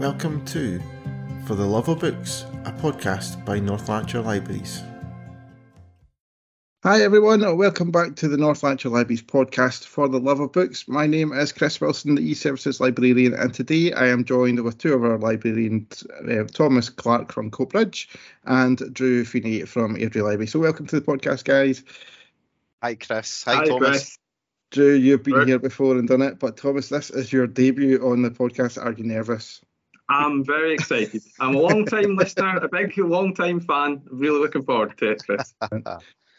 Welcome to For the Love of Books, a podcast by North Lanarkshire Libraries. Hi everyone, welcome back to the North Lanarkshire Libraries podcast for the love of books. My name is Chris Wilson, the e-services librarian, and today I am joined with two of our librarians, uh, Thomas Clark from Coatbridge and Drew Feeney from Airdrie Library. So welcome to the podcast, guys. Hi Chris. Hi, Hi, Thomas. Chris. Drew, you've been Right. here before and done it, but Thomas, this is your debut on the podcast. Are you nervous? I'm very excited. I'm a long time listener, a big long time fan. Really looking forward to it, Chris.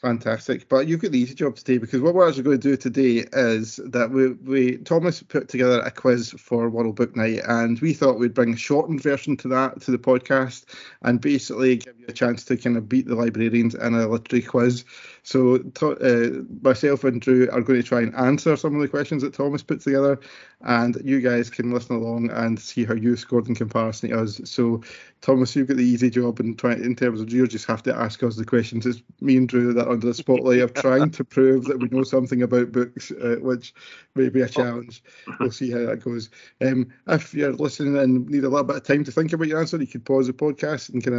Fantastic. But you've got the easy job today because what we're actually going to do today is that we, we Thomas put together a quiz for World Book Night and we thought we'd bring a shortened version to that to the podcast and basically give you a chance to kind of beat the librarians in a literary quiz. So uh, myself and Drew are going to try and answer some of the questions that Thomas put together and you guys can listen along and see how you scored in comparison to us. So Thomas, you've got the easy job in, try, in terms of you just have to ask us the questions. It's me and Drew that are under the spotlight of trying to prove that we know something about books, uh, which may be a challenge. We'll see how that goes. Um, if you're listening and need a little bit of time to think about your answer, you could pause the podcast and kind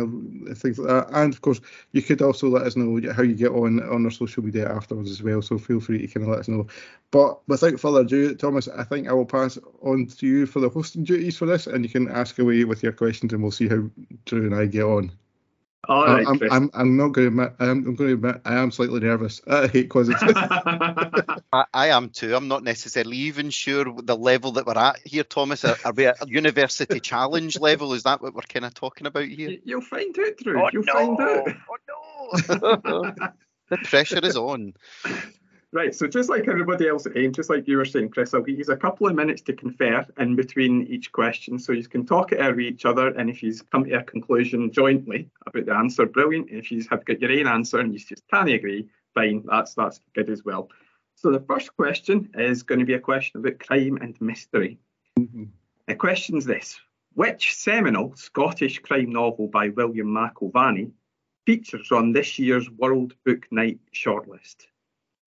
of things like that. And of course, you could also let us know how you get on on our social media afterwards as well. So feel free to kind of let us know. But without further ado, Thomas, I think I will pass on to you for the hosting duties for this, and you can ask away with your questions, and we'll see how Drew and I get on. All right, I'm, I'm, I'm not going to admit, I'm, I'm going to admit, I am slightly nervous. I hate quizzes. I, I am too. I'm not necessarily even sure the level that we're at here, Thomas. Are, are we at a university challenge level? Is that what we're kind of talking about here? You- You'll find out, Drew. Oh, you'll find out. Oh no! The pressure is on. Right, so just like everybody else at home, just like you were saying, Chris, I'll give you a couple of minutes to confer in between each question. So you can talk it out with each other, and if you come to a conclusion jointly about the answer, brilliant. If you have got your own answer and you just can't agree, fine, that's that's good as well. So the first question is going to be a question about crime and mystery. Mm-hmm. The question's this: Which seminal Scottish crime novel by William McIlvanney features on this year's World Book Night shortlist?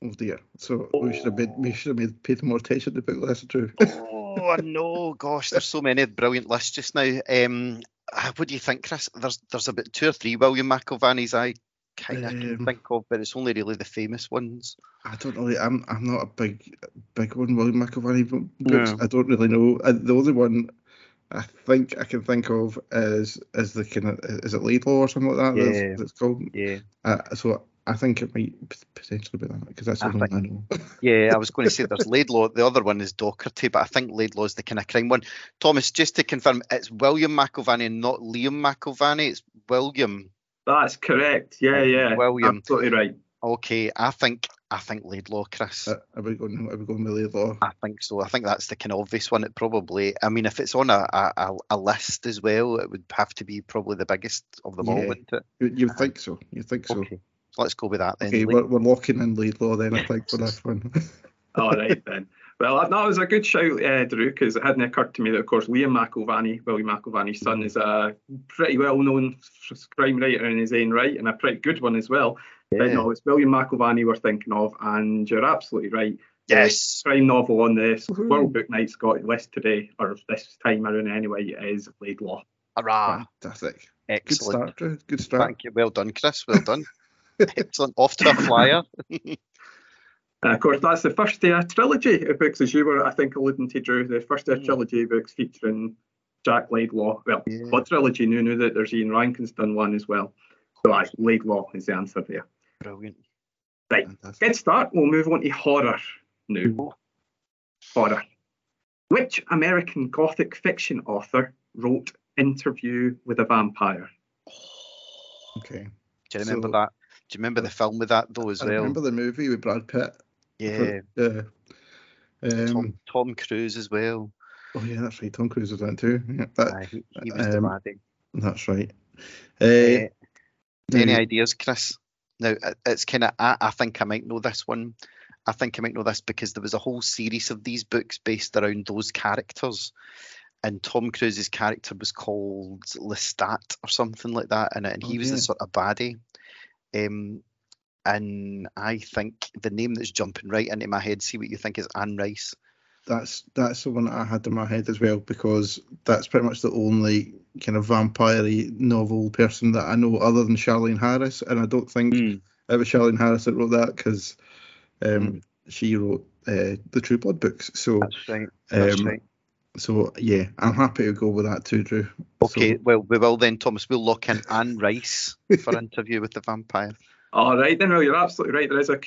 oh dear. So we should have made, we should have made paid more attention to book list, Drew. Oh no! Gosh, there's so many brilliant lists just now. Um, ah, what do you think, Chris? There's there's about two or three William McIlvanneys I kind of can Um, think of, but it's only really the famous ones. I don't really. I'm I'm not a big big one William McIlvanney bo- books. No. I don't really know. Uh, the only one I think I can think of is is the kind of is it Laidlaw or something like that. Yeah. That's, that's called. Yeah. Uh, so I think it might potentially be that because that's the I only one I know. Yeah, I was going to say there's Laidlaw. The other one is Docherty, but I think Laidlaw is the kind of crime one. Thomas, just to confirm, it's William McIlvanney, not Liam McIlvanney. It's William. That's correct. Yeah, yeah. William. Absolutely right. Okay, I think I think Laidlaw, Chris. Uh, are we going? Are we going with Laidlaw? I think so. I think that's the kind of obvious one. It probably. I mean, if it's on a, a, a- a list as well, it would have to be probably the biggest of them all, wouldn't it? You, you think so? You think so? Okay, so let's go with that then. Okay, we're, we're locking in Laidlaw then. I think for this one. All right then. Well, that that was a good shout, uh, Drew, because it hadn't occurred to me that, of course, Liam McIlvanney, William McIlvanney's son, is a pretty well-known f- crime writer in his own right, and a pretty good one as well. But Yeah. no, it's William McIlvanney we're thinking of, and you're absolutely right. Yes. The crime novel on the Woohoo. World Book Night Scott list today, or this time around anyway, is Laidlaw. Hurrah! Fantastic. Good Ah, Excellent. start, Drew. Good start. Thank you. Well done, Chris. Well done. Excellent. Off to a flyer. And of course, that's the first of a trilogy of books, as you were, I think, alluding to, Drew. The first of a Mm. trilogy of books featuring Jack Laidlaw. Well, Yeah. what trilogy? New, new that there's Ian Rankin's done one as well. So, aye, Laidlaw is the answer there. Brilliant. Right, Fantastic. good start. We'll move on to horror now. Horror. Which American Gothic fiction author wrote Interview with a Vampire? Okay. Do you remember So- that? Do you remember the film with that though as I well? remember the movie with Brad Pitt. Yeah. Yeah. Um, Tom Tom Cruise as well. Oh yeah, that's right. Tom Cruise was in too. Yeah, that, Aye, he, he was um, laddie. that's right. Uh, Eh, any ideas, Chris? Now it's kind of I, I think I might know this one. I think I might know this because there was a whole series of these books based around those characters. And Tom Cruise's character was called Lestat or something like that, and, and he Oh, was the sort of baddie. Um, and I think the name that's jumping right into my head, see what you think, is Anne Rice. That's that's the one that I had in my head as well because that's pretty much the only kind of vampire novel person that I know other than Charlaine Harris, and I don't think Mm. it was Charlaine Harris that wrote that because um, Mm. she wrote uh, the True Blood books. So, That's right. That's um, right. so yeah, I'm happy to go with that too, Drew. Okay, So, well, we will then, Thomas. We'll lock in Anne Rice for interview with the vampire. All right, then, well, you're absolutely right. There is a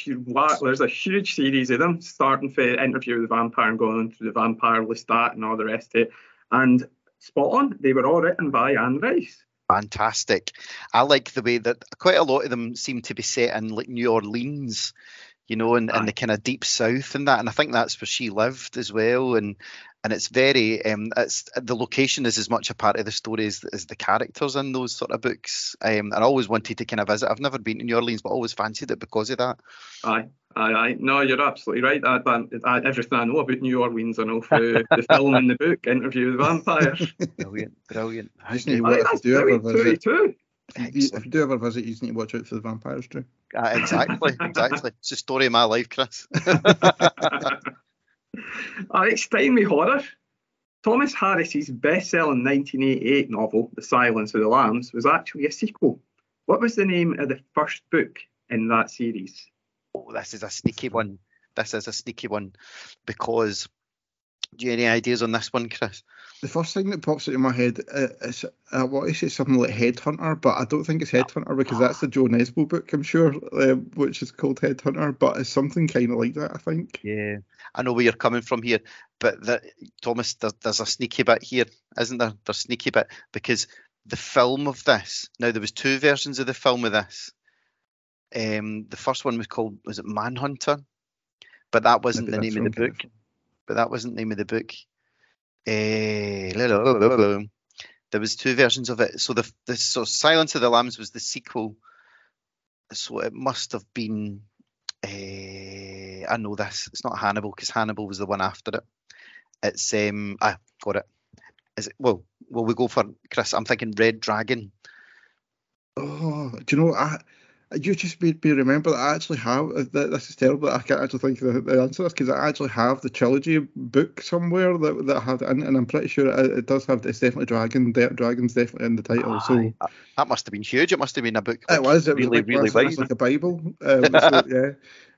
there's a huge series of them, starting for interview with the vampire and going through the vampire Lestat and all the rest of it. And spot on, they were all written by Anne Rice. Fantastic. I like the way that quite a lot of them seem to be set in like New Orleans, you know, and, Aye. and the kind of deep south and that. And I think that's where she lived as well. And and it's very um it's the location is as much a part of the story as, as the characters in those sort of books. Um and I always wanted to kind of visit. I've never been to New Orleans, but always fancied it because of that. Aye, aye, aye. No, you're absolutely right. That, that, that, everything I know about New Orleans, I know through the film and the book, Interview with the Vampire. Brilliant, brilliant. you just need to Aye, watch, that's if you do ever brilliant, visit, 22. If you, if you do ever visit, you just need to watch out for the vampires, Drew. Uh, exactly, exactly. It's the story of my life, Chris. All right, Steinway Horror. Thomas Harris's best-selling 1988 novel, The Silence of the Lambs, was actually a sequel. What was the name of the first book in that series? Oh, this is a sneaky one. This is a sneaky one because. Do you have any ideas on this one, Chris? The first thing that pops into my head uh, is I want to say something like Headhunter, but I don't think it's Headhunter because that's the Jo Nesbø book, I'm sure, um, which is called Headhunter, but it's something kind of like that, I think. Yeah, I know where you're coming from here, but the, Thomas, there, there's a sneaky bit here, isn't there? There's a sneaky bit because the film of this. Now there was two versions of the film of this. Um, the first one was called was it Manhunter, but that wasn't Maybe the name of the wrong, book. But that wasn't the name of the book. La. There was two versions of it. So the the so Silence of the Lambs was the sequel. So it must have been. Uh, I know this. It's not Hannibal because Hannibal was the one after it. It's um. I got it. Is it? Well, will we go for Chris? I'm thinking Red Dragon. Oh, do you know, I you just made me remember that I actually have, uh, this is terrible, I can't actually think of the, the answer to this because I actually have the trilogy book somewhere that, that I had in, and I'm pretty sure it, it does have, it's definitely Dragon, Dragon's definitely in the title, so. That must have been huge. It must have been a book. It was. It was really, a really really wide. like a Bible. Um, so, yeah.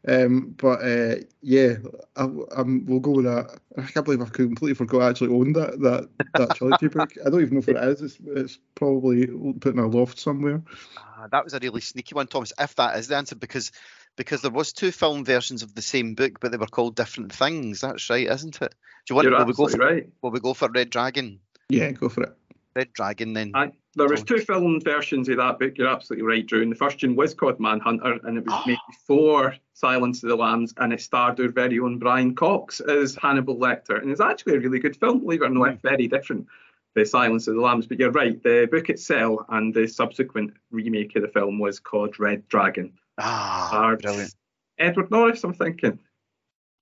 Um, but uh, yeah, I, um, we'll go with that. I can't believe I completely forgot I actually owned that that that trilogy book. I don't even know if it is. It's, it's probably put in a loft somewhere. Ah, that was a really sneaky one, Thomas. If that is the answer, because because there was two film versions of the same book, but they were called different things. That's right, isn't it? Do you want? You're Will we go for? right. Will we go for Red Dragon? Yeah, go for it. Red Dragon then. Aye. There was two film versions of that book. You're absolutely right, Drew. And the first one was called Manhunter, and it was made before Silence of the Lambs, and it starred our very own Brian Cox as Hannibal Lecter. And it's actually a really good film, believe it or not. It's very different the Silence of the Lambs. But you're right, the book itself and the subsequent remake of the film was called Red Dragon. Ah, brilliant. Edward Norris, I'm thinking.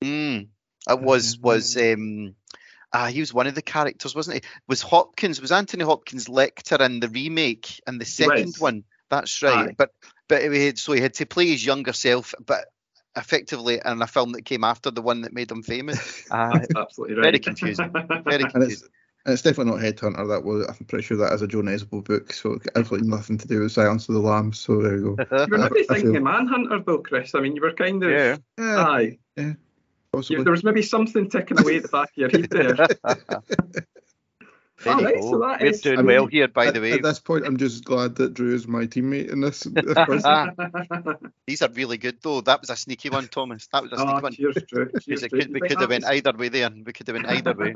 Mm. It was was um. Ah, he was one of the characters, wasn't he? Was Hopkins? Was Anthony Hopkins Lecter in the remake and the second was. one? That's right. Aye. But but he had, so he had to play his younger self, but effectively in a film that came after the one that made him famous. Ah, That's absolutely right. very confusing. very And it's confusing. and it's definitely not Headhunter. That was. I'm pretty sure that is a Jo Nesbø book. So absolutely nothing to do with Silence of the Lambs. So there you go. You were maybe I thinking feel- Manhunter, though, Chris. I mean, you were kind of. Yeah. Yeah, Aye. Possibly. You, there was maybe something ticking away at the back of your head there. There All you right, go. so that We're is- doing I mean, well here, by at, the way. at this point, I'm just glad that Drew is my teammate in this. this quiz. These are really good, though. That was a sneaky one, Thomas. That was a ah, sneaky oh, one. cheers, Drew. Because Cheers, Drew. could, we could have that went was- either way there. We could have went either way.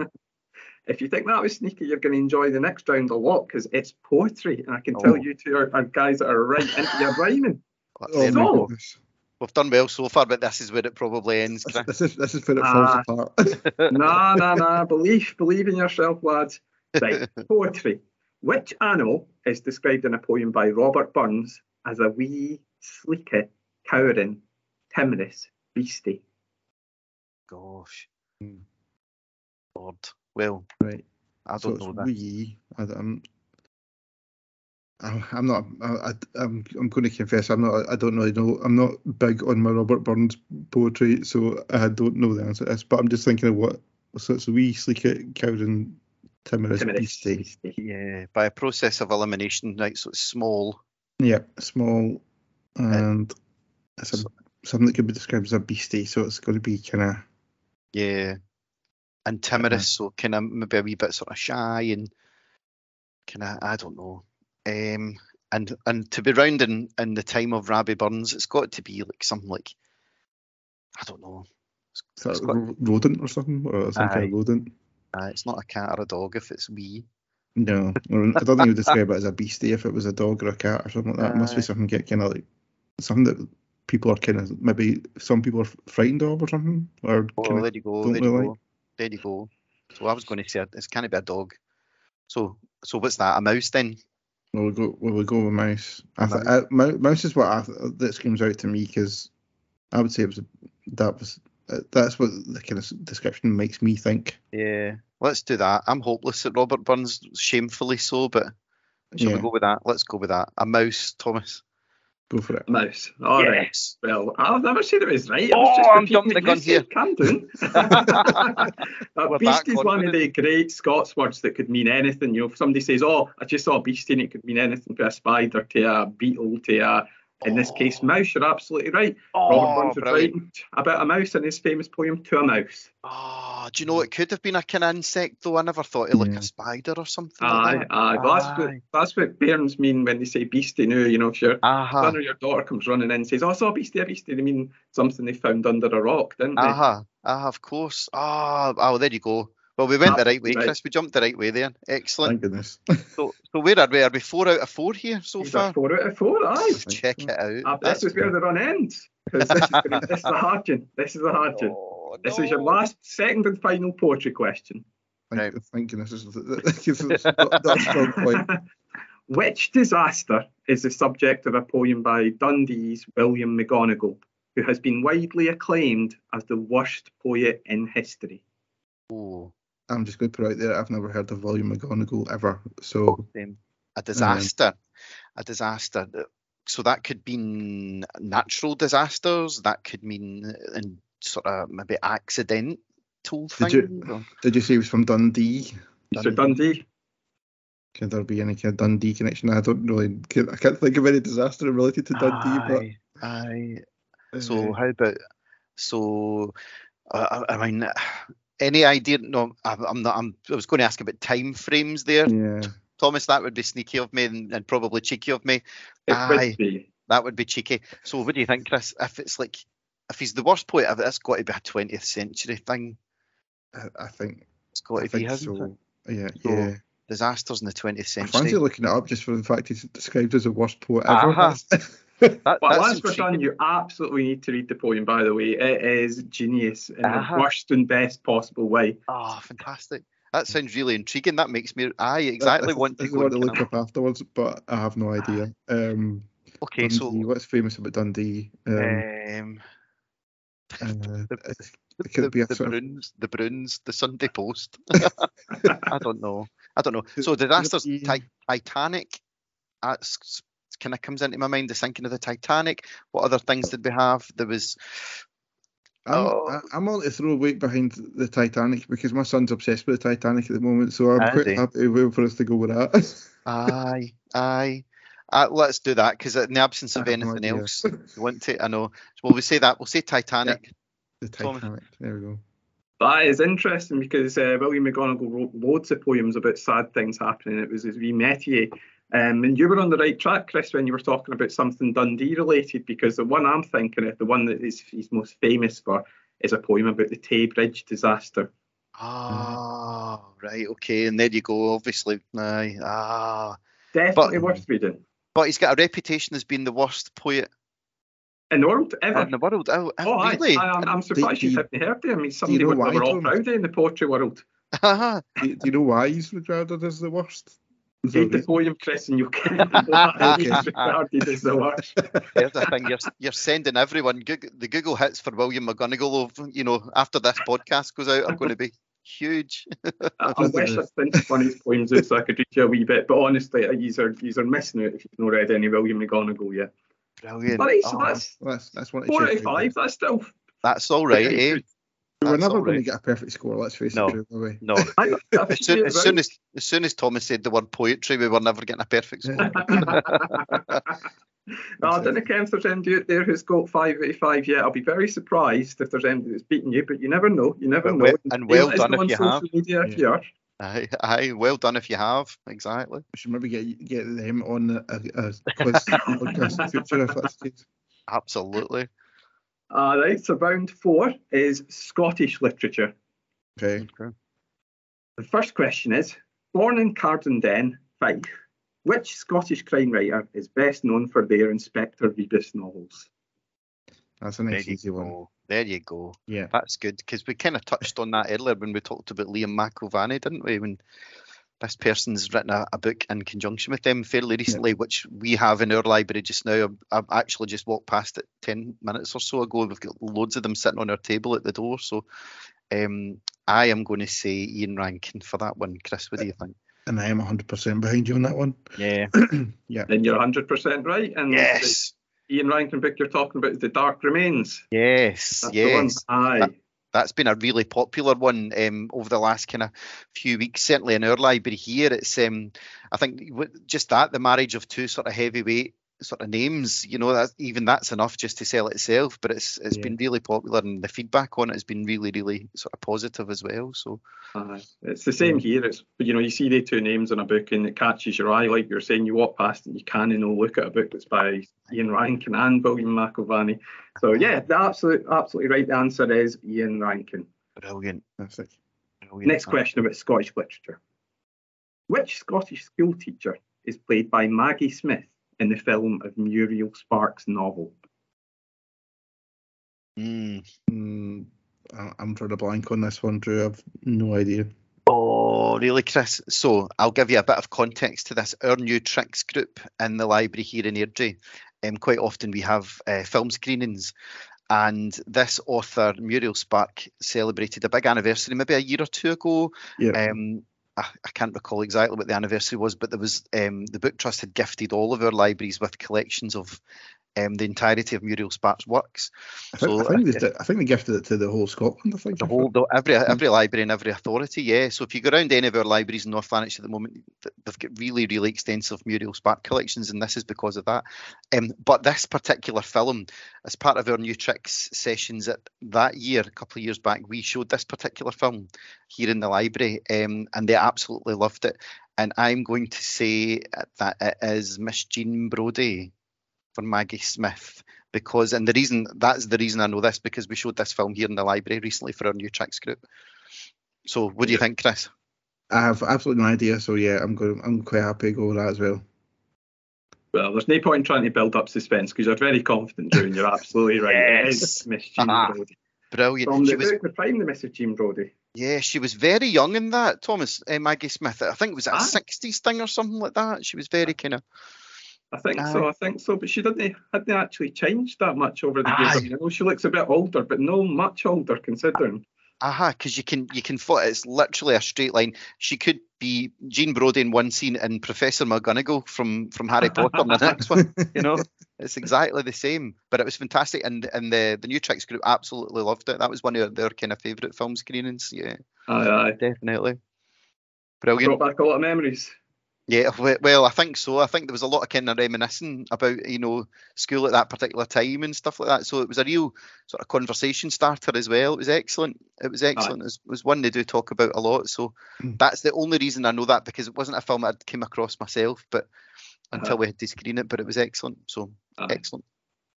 If you think that was sneaky, you're going to enjoy the next round a lot because it's poetry, and I can tell Oh. you two are, are guys that are right into your rhyming. But Oh then So- goodness. We've done well so far, but this is where it probably ends. This, Chris. this is this is where it falls Ah. apart. nah, nah, nah. Believe, believe in yourself, lads. Right, poetry. Which animal is described in a poem by Robert Burns as a wee, sleeky, cowering, timorous beastie? Gosh. Hmm. Lord. Well, right. I don't it's know that. we. I, I'm. I'm I'm not. I, I, I'm. I'm going to confess. I'm not. I don't really know. I'm not big on my Robert Burns poetry, so I don't know the answer to this. But I'm just thinking of what. So it's a wee sleek cowering Timorous Timorous beastie. Yeah, by a process of elimination, right? So it's small. Yeah, small uh, and it's a, something that could be described as a beastie, so it's going to be kind of Yeah. And timorous, so kind of maybe a wee bit sort of shy and kind of I don't know. Um, and and to be round in in the time of Rabbie Burns, it's got to be like something like I don't know. It's of got- ro- rodent or something, or some kind of rodent. Uh, it's not a cat or a dog if it's wee. No, I don't think you would describe it as a beastie if it was a dog or a cat or something like that. It must be something get kind of like something that people are kind of maybe some people are frightened of or something, or Oh, kind of there you go. There you really go. There you go. So I was going to say it's can't be a dog. So so what's that? A mouse then? Will we go? Will we go with mouse? I A th- I, mou- mouse is what I, th- that screams out to me because I would say it was that was uh, that's what the kind of description makes me think. Yeah. Let's do that. I'm hopeless at Robert Burns, shamefully so, but shall Yeah, we go with that? Let's go with that. A mouse, Thomas. Go for it. Mouse. All right. Yes. Well, I've never said it was right. I Oh, was just I'm jumping the what you gun said, here. Camden. We're a beast is one of the great Scots words that could mean anything. You know, if somebody says, "Oh, I just saw a beastie," and it could mean anything to a spider to a beetle to a, in this case, mouse. You're absolutely right. Robert Oh, Burns was brilliant. writing about a mouse in his famous poem "To a Mouse." Oh, do you know it could have been a kind of insect though? I never thought it like Yeah. a spider or something. Aye, like that. aye. Well, that's what Aye. that's what bairns mean when they say beastie. Now, you know, if your Aha. son or your daughter comes running in and says, "Oh, I saw a beastie, a beastie," they mean something they found under a rock, didn't they? Aha. Ah, of course. Ah, oh, there you go. Well, we went the right way, right. Chris. We jumped the right way there. Excellent. Thank goodness. So, so where are we? Are we four out of four here so These are far? four out of four. Aye. Check it out. Uh, this is where the run ends. Because this, is this is the hard one. This is the hard one. Oh, This is your last, second, and final poetry question. Thank, thank goodness. This is, this is not, not point. Which disaster is the subject of a poem by Dundee's William McGonagall, who has been widely acclaimed as the worst poet in history? Oh, I'm just going to put out there. I've never heard of William McGonagall ever. So same. A disaster. A disaster. So that could mean natural disasters. That could mean uh, in sort of maybe accidental Did you- things. or- did you say he was from Dundee? Mr. Dundee. Can there be any kind of Dundee connection? I don't really. I can't think of any disaster related to Dundee. Aye, aye. But So uh, how about so? Uh, I I mean, any idea? No, I'm I'm not. I'm, I was going to ask about time frames there, yeah, Thomas. That would be sneaky of me and, and probably cheeky of me. It Aye. would be. That would be cheeky. So what do you think, Chris? If it's like, if he's the worst poet ever, it's got to be a 20th century thing. I, I think. It's got I to be, think hasn't it? so. Yeah, So, yeah. Disasters in the 20th century. I century. fancy looking it up just for the fact he's described as the worst poet ever. Uh-huh. That, But that's once we're done, intriguing. you absolutely need to read the poem, by the way. It is genius in Uh-huh. the worst and best possible way. Oh, fantastic. That sounds really intriguing. That makes me, I exactly That's- want to that's go. the one and to look up afterwards, but I have no idea. Um, Okay, so what's famous about Dundee? Um, um, uh, the- it it could the, be a the sort of the Broons, the Sunday Post. I don't know. I don't know. So could it disasters, Titanic. That's kind of comes into my mind. The sinking of the Titanic. What other things did we have? There was. I'm, Oh. I- I'm on to throw weight behind the Titanic because my son's obsessed with the Titanic at the moment, so I'm Is quite he? happy for us to go with that. Aye, aye. Uh, let's do that because in the absence of I have no anything idea. else, you want to. I know. Well, we say that. We'll say Titanic. the Thomas. Titanic. There we go. That is interesting because uh, William McGonagall wrote loads of poems about sad things happening. It was his wee métier. Um, and you were on the right track, Chris, when you were talking about something Dundee related, because the one I'm thinking of, the one that is he's most famous for, is a poem about the Tay Bridge disaster. Ah, right. Okay, and there you go. Obviously, aye. Ah, Definitely But- worth reading. but he's got a reputation as being the worst poet In the world, ever. in the world. Oh, Oh, really? I, am I'm surprised do you you- haven't heard it. I mean, somebody know would why, we're all Thomas? proud of in the poetry world. Do, do you know why he's regarded as the worst? Is there a the reason? poem, Chris, and you'll get why Okay. regarded as the worst. There's the thing. You're you're sending everyone Goog- the Google hits for William McGonagall. Of you know, after this podcast goes out, are going to be huge. I, I wish I'd printed one of his poems out so I could read you a wee bit, but honestly, these are these are missing out if you've not read any William McGonagall yet. Brilliant. All right, so Oh, that's That's that's one to four out of five. That's still that's all right, eh? Good. We're never all going to get a perfect score. Let's face No. it. Drew, are we? No, I, I as soon, as soon as as soon as Thomas said the word poetry, we were never getting a perfect score. no, I don't care if there's anybody out there who's got five out of five yet. I'll be very surprised if there's anybody that's beaten you, but you never know. You never But know. well- and well Let done if you have. Media if you are. aye, aye, well done if you have. Exactly. We should maybe get get them on a, a, a quiz podcast in the future if that's the case. Absolutely. All right, so round four is Scottish literature. Okay. The first question is Born in Cardenden, Fife, which Scottish crime writer is best known for their Inspector Rebus novels? That's a nice you easy one. go. There you go. Yeah. That's good because we kind of touched on that earlier when we talked about Liam McIlvanney, didn't we? When this person's written a, a book in conjunction with them fairly recently, which we have in our library just now. I've, I've actually just walked past it 10 minutes or so ago. We've got loads of them sitting on our table at the door. So um, I am going to say Ian Rankin for that one. Chris, what do you think? And I am 100% behind you on that one. Yeah. yeah. Then you're 100% right. And Yes. the Ian Rankin book you're talking about is The Dark Remains. Yes. That's the one. yes. Aye. That's been a really popular one um, over the last kind of few weeks. Certainly in our library here, it's um, I think just that the marriage of two sort of heavyweight sort of names, you know, that even that's enough just to sell itself. But it's it's Yeah. been really popular, and the feedback on it has been really really sort of positive as well. So Aye. It's the same here. It's you know you see the two names in a book and it catches your eye. Like you're saying, you walk past and you can and no look at a book that's by Ian Rankin and William McIlvanney. So yeah, the absolute absolutely right answer is Ian Rankin. brilliant. Fantastic. brilliant. Next question about Scottish literature. Which Scottish school teacher is played by Maggie Smith in the film of Muriel Sparks' novel? Mm. Mm, I- I'm drawing a blank on this one, Drew. I've no idea. Oh, really, Chris? So I'll give you a bit of context to this. Our new tricks group in the library here in Airdrie, um, quite often we have uh, film screenings. And this author, Muriel Spark, celebrated a big anniversary maybe a year or two ago. Yeah. Um, I, I can't recall exactly what the anniversary was, but there was um, the Book Trust had gifted all of our libraries with collections of um, the entirety of Muriel Spark's works. I think, So, I, think they, I think they gifted it to the whole Scotland. I think. The whole, the, every every library and every authority, yeah. So if you go around any of our libraries in North Lanarkshire at the moment, they've got really, really extensive Muriel Spark collections, and this is because of that. Um, but this particular film, as part of our new tricks sessions at that year, a couple of years back, we showed this particular film here in the library, um, and they absolutely loved it. And I'm going to say that it is Miss Jean Brodie for Maggie Smith because and the reason that's the reason I know this because we showed this film here in the library recently for our new tricks group. So what do you think, Chris? I have absolutely no idea. So yeah, I'm going. I'm quite happy to go with that as well. Well, there's no point in trying to build up suspense because you're very confident, Drew, and you're absolutely right. Yes. is Miss Jean Ah, Brodie. Brilliant. From She the was book, The Prime, the Mrs. Jean Brodie. yeah, she was very young in that, Thomas uh, Maggie Smith. I think it was a Ah. sixties thing or something like that. She was very kind of I think so. I think so. But she didn't hadn't actually changed that much over the years. I Aye. know she looks a bit older, but no much older considering. aha, because you can you can it's literally a straight line. She could be Jean Brodie in one scene and Professor McGonagall from from Harry Potter in the next one. You know, it's exactly the same. But it was fantastic, and and the the new tricks group absolutely loved it. That was one of their kind of favourite film screenings. Yeah, Aye, aye. definitely. Brilliant. Brought back a lot of memories. Yeah, well, I think so. I think there was a lot of kind of reminiscing about you know school at that particular time and stuff like that. So it was a real sort of conversation starter as well. It was excellent. It was excellent. It was, it was one they do talk about a lot. So Mm. that's the only reason I know that because it wasn't a film I'd came across myself, but until Uh-huh. we had to screen it. But it was excellent. So Aye, excellent.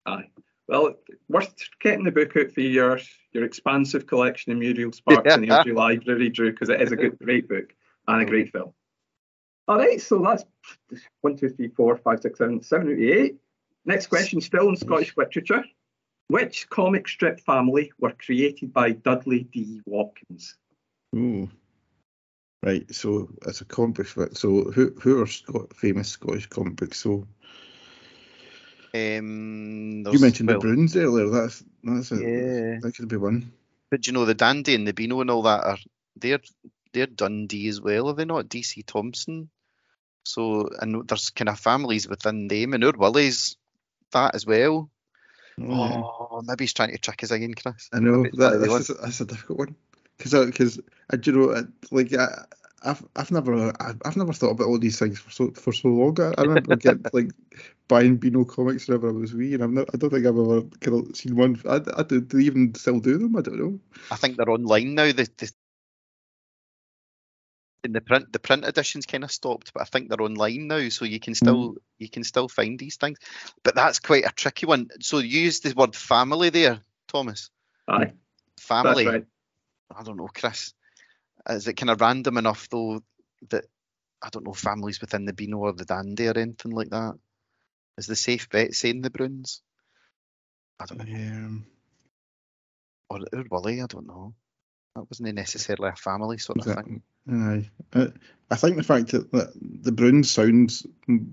aye. Well, worth getting the book out for your your expansive collection of Muriel Sparks in the Library, Drew, because it is a good, great book and a great film. All right, so that's one, two, three, four, five, six, seven, seven out of eight. Next question, still in Scottish literature. Which comic strip family were created by Dudley D. Watkins? Ooh. Right. So it's a comic book. So who who are Scot- famous Scottish comic books? So Um, you mentioned well, the Broons earlier. That's that's a, Yeah. that could be one. But you know the Dandy and the Beano and all that are they're they're Dundee as well, are they not? DC Thomson. So and there's kind of families within them, and Oor Wullie's that as well. Oh, maybe he's trying to trick us again, Chris. I know It's one of that, that's, a, that's a difficult one because because uh, I, uh, do you know uh, like I, I've I've never I've, I've never thought about all these things for so for so long. I, I remember getting like buying Beano comics whenever I was wee, and I've not, I don't think I've ever kind of seen one. I, I do, do they even still do them? I don't know. I think they're online now. The, the in the print the print edition's kind of stopped, but I think they're online now, so you can still you can still find these things. But that's quite a tricky one. So you used the word family there, Thomas. Aye, Family. that's right. I don't know, Chris. Is it kind of random enough though that I don't know families within the Beano or the Dandy or anything like that? Is the safe bet saying the Broons? I don't know. Um, Or, or Wullie, I don't know. That wasn't necessarily a family sort of that- thing. Aye. I, I think the fact that, that the Broons sounds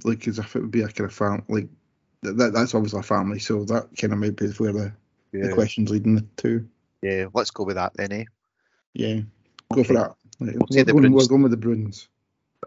like as if it would be a kind of fam like that that's obviously a family, so that kind of maybe is where the, the question's leading to. Yeah, let's go with that then, eh? Yeah, go for that. Right, We'll we're, going, we're going with the Broons.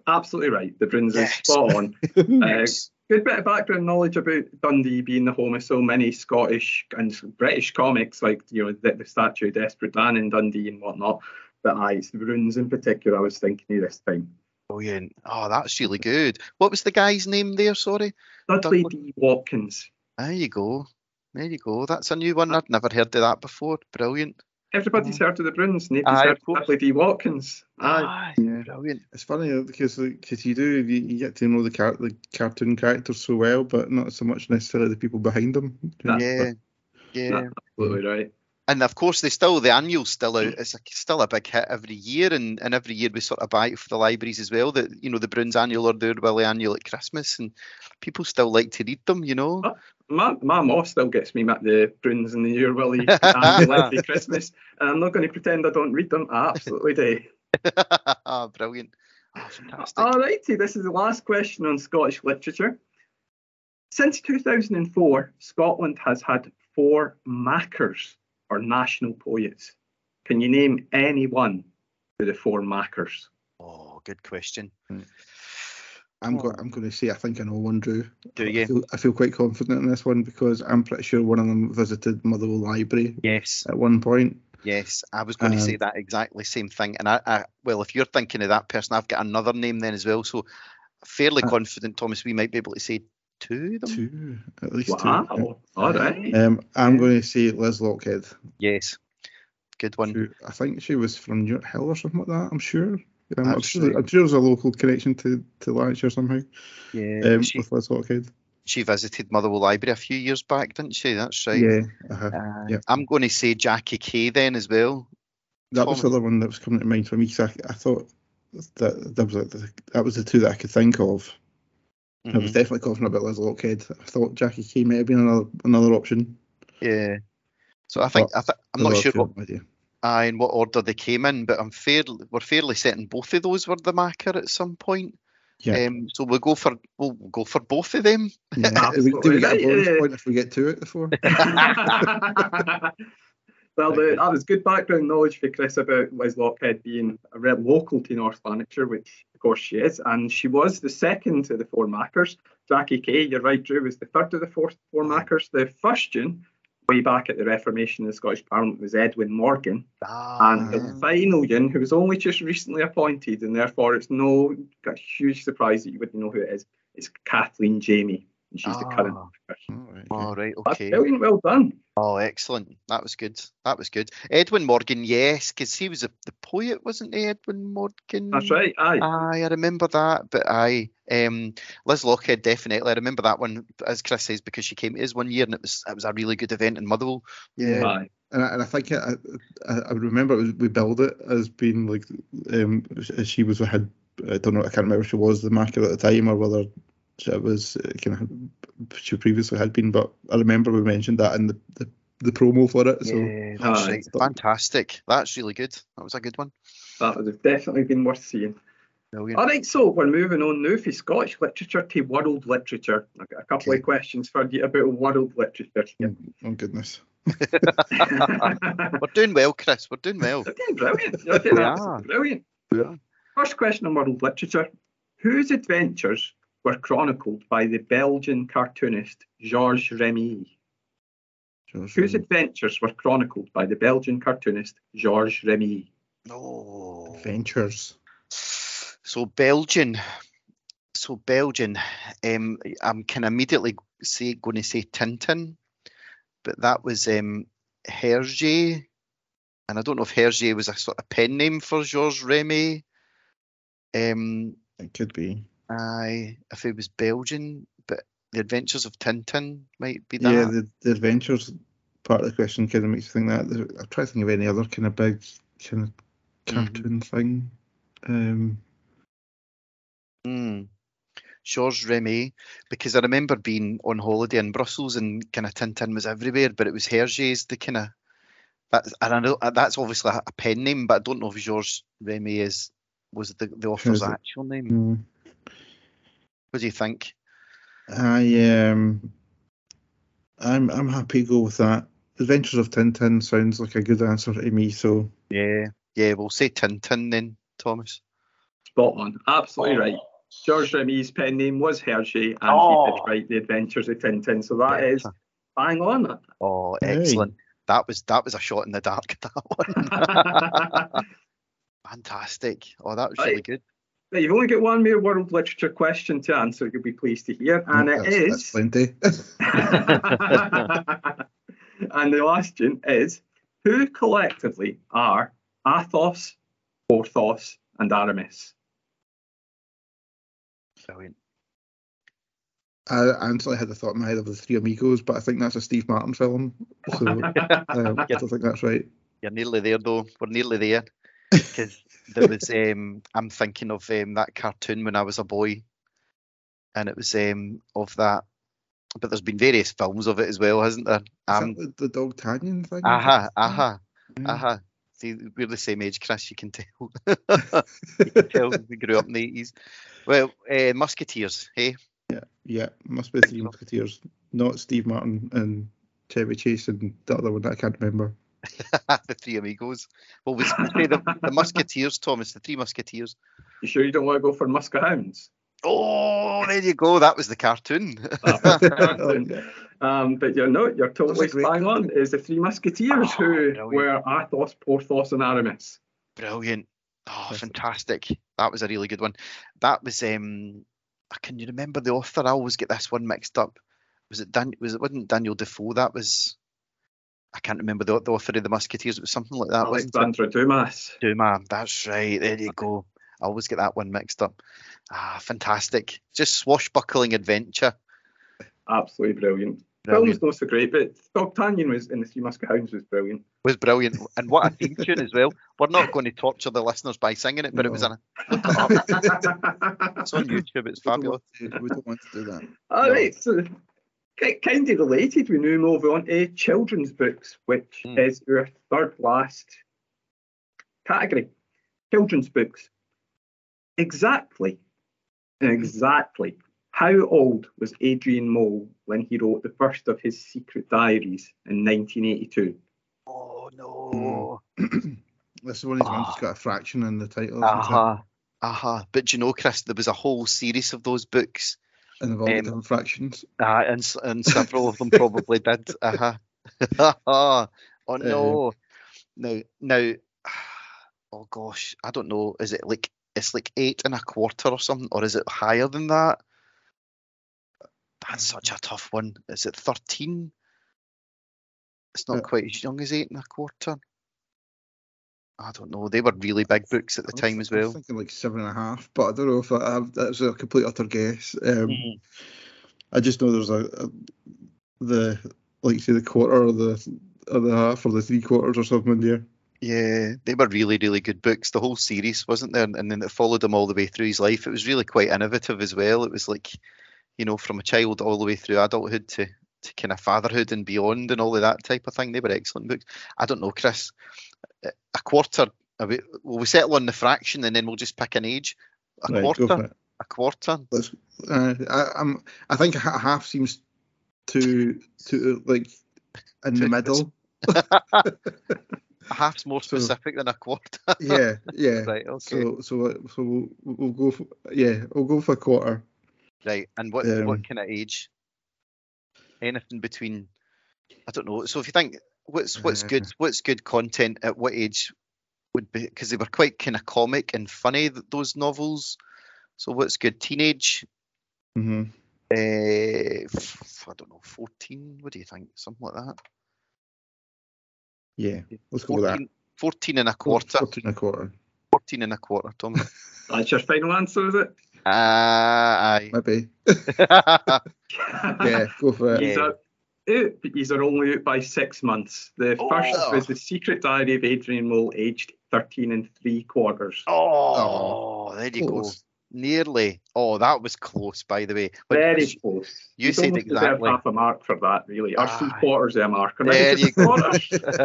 Absolutely right. The Broons Yes. is spot on. Uh, good bit of background knowledge about Dundee being the home of so many Scottish and British comics, like you know the, the statue of Desperate Dan in Dundee and whatnot. But aye, it's the Broons in particular. I was thinking of this time. Brilliant. Oh, that's really good. What was the guy's name there? Sorry. Dudley Dudley. D. Watkins. There you go. There you go. That's a new one. I'd never heard of that before. Brilliant. Everybody's oh. heard of the Broons. Nobody's Aye, heard of of. Dudley D. Watkins. Aye. Aye, Yeah. Brilliant. It's funny uh, because because you do you, you get to know the car- the cartoon characters so well, but not so much necessarily the people behind them. That's Yeah. Yeah. That's absolutely right. And of course, they still the annual's still out. Mm. It's a, still a big hit every year, and, and every year we sort of buy it for the libraries as well. That you know the Broons annual or the Wullie annual at Christmas, and people still like to read them. You know. My, my mom still gets me at the Broons and the Wullie and every Christmas, and I'm not going to pretend I don't read them. I absolutely do. Ah, brilliant. Oh, fantastic. All righty, this is the last question on Scottish literature. Since 2004, Scotland has had four Makars, or national poets. Can you name any one of the four Makars? Oh, good question. I'm going I'm going to say I think I know one, Drew. Do I you? feel, I feel quite confident in this one because I'm pretty sure one of them visited Motherwell Library Yes. at one point. Yes, I was going to say Um, that exactly same thing. And I, I, well, if you're thinking of that person, I've got another name then as well. So fairly Uh, confident, Thomas, we might be able to say two of them. Two, at least Wow. two. All right. Um, I'm going to say Liz Lochhead. Yes, good one. Who, I think she was from Newarthill or something like that. I'm sure. Um, I'm, sure. I'm sure there's a local connection to to Lanarkshire somehow. Yeah, Um, she, with Liz Lochhead. she visited Motherwell Library a few years back, didn't she? That's right. Yeah, uh-huh. Uh, yeah. I'm going to say Jackie Kay then as well. that was the other one that was coming to mind for me. 'cause I, I thought that that was like the, that was the two that I could think of. I was definitely confident about Liz Lochhead. I thought Jackie Kay may have been another another option. Yeah. So I think I th- I'm not sure what no idea. aye, in what order they came in, but I'm fairly we're fairly certain both of those were the Makar at some point. Yeah. Um, so we'll go for we'll go for both of them. Yeah. do, we, do we get a bonus point if we get two out of the four? Well, the, that was good background knowledge for Chris about Liz Lochhead being a real local to North Lanarkshire, which of course she is, and she was the second of the four Makars. Jackie Kay, you're right, Drew, was the third of the four, four Makars. The first June, way back at the Reformation of the Scottish Parliament, was Edwin Morgan, and the Ah. final June, who was only just recently appointed, and therefore it's no huge surprise that you wouldn't know who it is. It's Kathleen Jamie, and she's the current. Ah. All right, All right, That's okay. brilliant, well done. Oh, excellent. That was good. That was good. Edwin Morgan, yes, because he was a, the poet, wasn't he? Edwin Morgan. That's right. Aye. Aye, I remember that. But I, um, Liz Lochhead definitely. I remember that one, as Chris says, because she came to us one year and it was it was a really good event in Motherwell. Yeah. Aye. and I, and I think I, I, I remember it was, we billed it as being like um as she was had I don't know I can't remember if she was the marker at the time or whether it was uh, kind of she previously had been but I remember we mentioned that in the the, the promo for it so Yeah, that's right. Fantastic. That's really good. That was a good one. That would have definitely been worth seeing. Brilliant. All right, so we're moving on now from Scottish literature to world literature. I've got a couple Okay. of questions for you about world literature here. oh goodness We're doing well, Chris. We're doing well. You're doing brilliant. You're doing We are. brilliant. Yeah. First question on world literature. Whose adventures were chronicled by the Belgian cartoonist Georges Remi? George Whose Remi. adventures were chronicled by the Belgian cartoonist Georges Remi? No. Adventures. So Belgian. So Belgian. Um, I'm can immediately say going to say Tintin, but that was um, Hergé, and I don't know if Hergé was a sort of pen name for Georges Remi. Um, It could be. I if it was Belgian, but the Adventures of Tintin might be that. Yeah, the, the adventures part of the question kind of makes you think that. I'm trying to think of any other kind of big kind of Mhm. cartoon thing. Um, Mm. Georges Remi, because I remember being on holiday in Brussels and kind of Tintin was everywhere, but it was Hergé's the kind of that's and I know that's obviously a, a pen name, but I don't know if Georges Remi is was the, the author's actual name. mm. What do you think? I um, I'm I'm happy to go with that. Adventures of Tintin sounds like a good answer to me. So Yeah, yeah, we'll say Tintin then, Thomas. Spot on. Absolutely right. George Remi's pen name was Hergé, and he Oh. did write The Adventures of Tintin. So that is bang on. Oh, Hey. excellent. That was that was a shot in the dark. That one. Fantastic. Oh, that was really Right. good. Now, you've only got one more world literature question to answer, you'll be pleased to hear, and it that's, that's plenty. and the last one is who collectively are Athos, Porthos, and Aramis? Brilliant. I actually had the thought in my head of the Three Amigos, but I think that's a Steve Martin film. So um, I don't think that's right. You're nearly there though. We're nearly there. Because there was um I'm thinking of um that cartoon when I was a boy. And it was um of that but there's been various films of it as well, hasn't there? Um the, the Dogtanian thing? aha, aha, Yeah. aha. See we're the same age, Chris, you can tell. you can tell we grew up in the eighties. Well, uh, Musketeers, hey? Yeah, yeah. must be the Three Musketeers, not Steve Martin and Chevy Chase and the other one that I can't remember. the three amigos. Well we we say the, the Musketeers, Thomas, the three Musketeers. You sure you don't want to go for Muskehounds? Oh, there you go. That was the cartoon. Oh, yeah. Um, but you're not, you're totally great bang on. Is the three musketeers Oh, who brilliant. were Athos, Porthos, and Aramis. Brilliant. Oh, fantastic. That was a really good one. That was um can you remember the author? I always get this one mixed up. Was it Dan was it wasn't Daniel Defoe? That was I can't remember the, the author of the Musketeers. It was something like that, wasn't it? Alexandre Dumas. Dumas. That's right. There you go. I always get that one mixed up. Ah, fantastic. Just swashbuckling adventure. Absolutely brilliant. Brilliant. Film's not so great, but D'Artagnan was in the Three Muskehounds was brilliant. Was brilliant. And what a theme tune as well. We're not going to torture the listeners by singing it, but it was No. an it's on YouTube. It's We don't fabulous. want to- We don't want to do that. All right, so kind of related, we now move on to children's books, which Hmm. is our third last category. Children's books. Exactly, exactly. How old was Adrian Mole when he wrote the first of his secret diaries in 1982? Oh no. This is one of these ones that's got a fraction in the title. isn't? Uh-huh. Uh-huh. But do you know, Chris, there was a whole series of those books. All Um, different fractions. Uh, and, and several of them probably did. Uh-huh. oh no. Now now oh gosh, I don't know. Is it like it's like eight and a quarter or something, or is it higher than that? That's such a tough one. Is it 13? It's not Yeah. quite as young as eight and a quarter. I don't know. They were really big books at the I time as I was well. thinking like seven and a half, but I don't know if I have, that's a complete utter guess. Um, Mm. I just know there's a, a the like say the quarter or the or the half or the three quarters or something in there. Yeah, they were really, really good books. The whole series, wasn't there? And then it followed him all the way through his life. It was really quite innovative as well. It was like, you know, from a child all the way through adulthood to kind of fatherhood and beyond and all of that type of thing. They were excellent books. I don't know, Chris. A a quarter. Will we settle on the fraction and then we'll just pick an age? A Right, quarter. go for it. A quarter. Uh, I, I'm I think a half seems to too like in the middle. A half's more So- specific than a quarter. yeah, yeah. right. Okay. So so uh, so we'll, we'll go for yeah we'll go for a quarter. right. And what um, what kind of age? Anything between I don't know. So if you think what's what's good, what's good content at what age would be because they were quite kind of comic and funny th- those novels. So what's good? Teenage. hmm Uh, f- I don't know, fourteen. What do you think? Something like that. Yeah, let's go with that. 14, 14 and a quarter. 14 and a quarter. 14 and a quarter, Tom. That's your final answer, is it? Ah, aye. Maybe. Yeah, go for it. He's, are out, but these are only out by six months. The first Oh. was The Secret Diary of Adrian Mole, aged 13 and three quarters. Oh, there you Close. go. Nearly. Oh, that was close, by the way. But Very sh- close. you You'd said deserve exactly. half a mark for that, really. Or three Aye. quarters of a mark. Or There maybe you just go.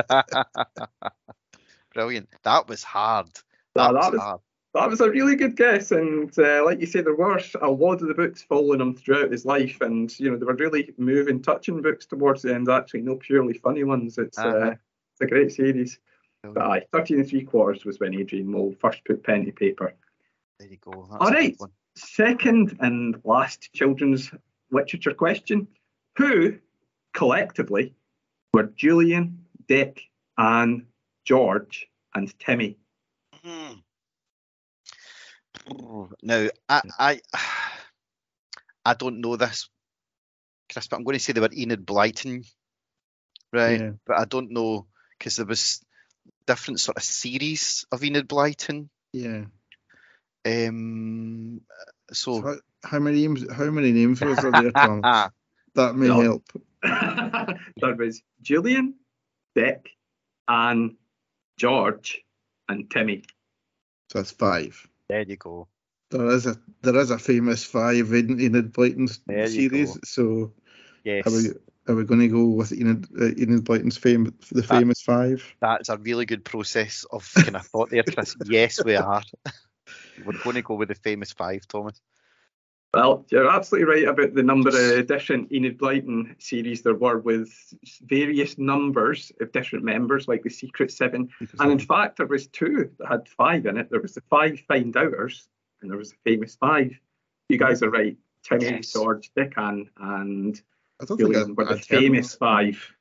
Brilliant. That was hard. That, was, that was- hard. That was a really good guess, and uh, like you said, there were a lot of the books following him throughout his life, and you know they were really moving, touching books towards the end. Actually, no purely funny ones. It's uh, Uh-huh. it's a great series. But aye, thirteen and three quarters was when Adrian Mole first put pen to paper. There you go. That's All a good right. one. Second and last children's literature question: Who collectively were Julian, Dick, Anne, George, and Timmy? Hmm. Now, I, I, I don't know this, Chris, but I'm going to say they were Enid Blyton, right? Yeah. But I don't know because there was different sort of series of Enid Blyton. Yeah. Um, so, How, how many names? How many names was there, there Tom? ah, That may No. help. there was Julian, Dick, Anne, George, and Timmy. So that's five. There you go. There is a there is a famous five in Enid Blyton's series. go. So Yes, are we are we going to go with Enid uh, Enid Blyton's fame the famous five? that's a really good process of kind of thought there, Chris. yes, we are. We're going to go with the famous five, Thomas. Well, you're absolutely right about the number of different Enid Blyton series there were with various numbers of different members, like the Secret Seven. And in fact, there was two that had five in it. There was the five Find Outers, and there was the famous five. You guys are right. Timmy, Yes. George, Dick, Anne, and I don't think Julian were the I'd heard of famous them. five.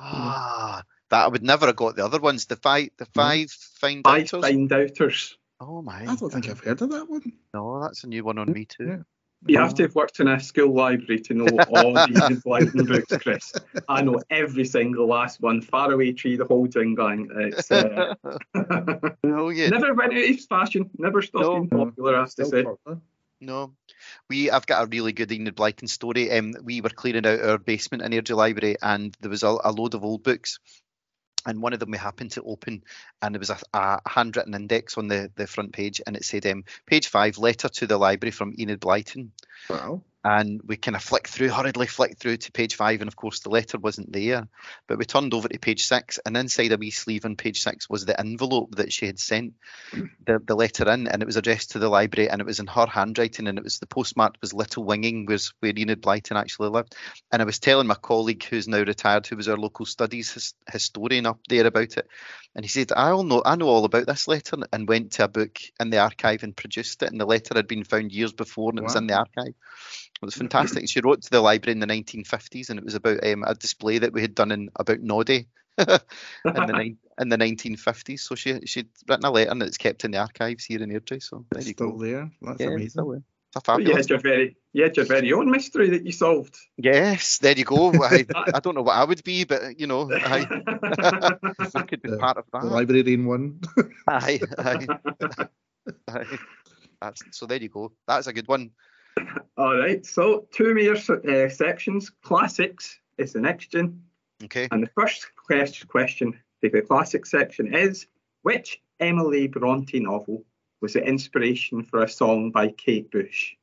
Ah, that I would never have got the other ones. The five, the five find Five outers. Find Outers. Oh my! I don't think I've heard of that one. No, that's a new one on me too. Yeah. You have to have worked in a school library to know all these Enid Blyton books, Chris. I know every single last one. Faraway Tree, the whole jingle. It's uh, Brilliant. never went out of fashion. Never stopped No. being popular. I have to say. popular. No, we. I've got a really good Enid Blyton story. Um, we were clearing out our basement in Airdrie Library, and there was a, a load of old books. And one of them we happened to open, and there was a, a handwritten index on the, the front page, and it said, um, "Page five, letter to the library from Enid Blyton." Wow. And we kind of flicked through, hurriedly flicked through to page five, and of course the letter wasn't there. But we turned over to page six, and inside a wee sleeve on page six was the envelope that she had sent the, the letter in, and it was addressed to the library, and it was in her handwriting, and it was the postmark was Little Winging, was where Enid Blyton actually lived. And I was telling my colleague who's now retired, who was our local studies his, historian up there about it, and he said, "I all know, I know all about this letter," and went to a book in the archive and produced it, and the letter had been found years before, and it was in the archive. It was fantastic. She wrote to the library in the 1950s, and it was about um, a display that we had done in about Noddy in the nine in the 1950s. So she she'd written a letter, and it's kept in the archives here in Airdrie. So there It's you still go. there. That's Yeah, amazing. still there. It's a But you fabulous. had your very, you had your very own mystery that you solved. Yes, there you go. I, I don't know what I would be, but you know, I, I could be The- part of that. The that. librarian one. Aye, aye, aye. That's, so there you go. That's a good one. All right. So two more uh, sections. Classics is the next one. Okay. And the first question, question for the classic section is which Emily Bronte novel was the inspiration for a song by Kate Bush?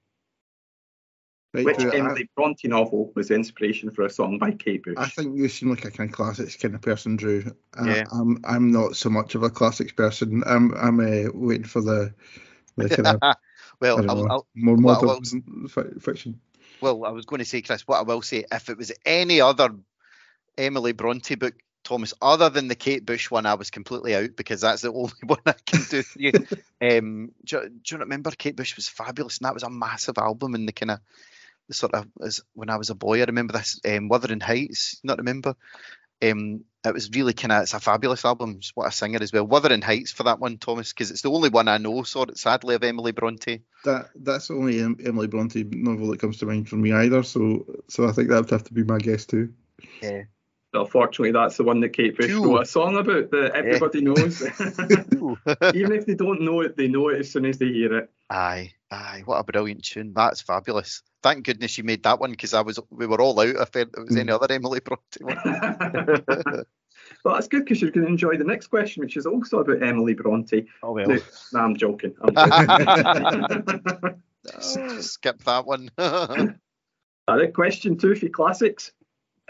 Right, Which Drew, I- Emily Bronte novel was the inspiration for a song by Kate Bush? I think you seem like a kind of classics kind of person, Drew. Uh, Yeah. I'm I'm not so much of a classics person. I'm I'm uh, waiting for the the kind of I well, I'll, I'll, more modern fi- fiction. well, I was going to say, Chris, what I will say, if it was any other Emily Bronte book, Thomas, other than the Kate Bush one, I was completely out because that's the only one I can do for you. um, do, you- do you remember Kate Bush was fabulous, and that was a massive album in the kind of the sort of as when I was a boy. I remember this um, Wuthering Heights. Not remember. Um, it was really kind of it's a fabulous album. Just what a singer as well. Wuthering Heights for that one, Thomas, because it's the only one I know. Sort of sadly of Emily Bronte. That that's the only Emily Bronte novel that comes to mind for me either. So so I think that would have to be my guess too. Yeah. Well, fortunately, that's the one that Kate Bush Phew. wrote a song about that everybody knows. Even if they don't know it, they know it as soon as they hear it. aye, aye, what a brilliant tune. That's fabulous. Thank goodness you made that one because I was we were all out if there was any other Emily Bronte one. well, that's good because you're going to enjoy the next question, which is also about Emily Bronte. Oh well. no, I'm joking. I'm joking. Just skip that one. All right, question two for classics.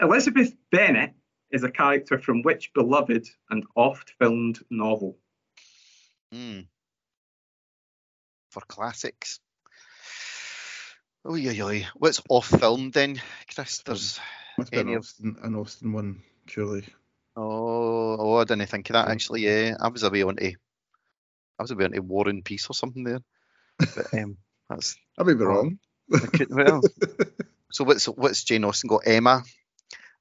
Elizabeth Bennet is a character from which beloved and oft filmed novel? Hmm. For classics. Oh yeah, yeah. What's off film then, Chris? There's Must an Any of- Austen, an Austen one, surely. oh oh I didn't think of that actually. Yeah, I was away onto I was away onto War and Peace or something there. But um, that's I may be wrong. Could, well. So what's what's Jane Austen got? Emma.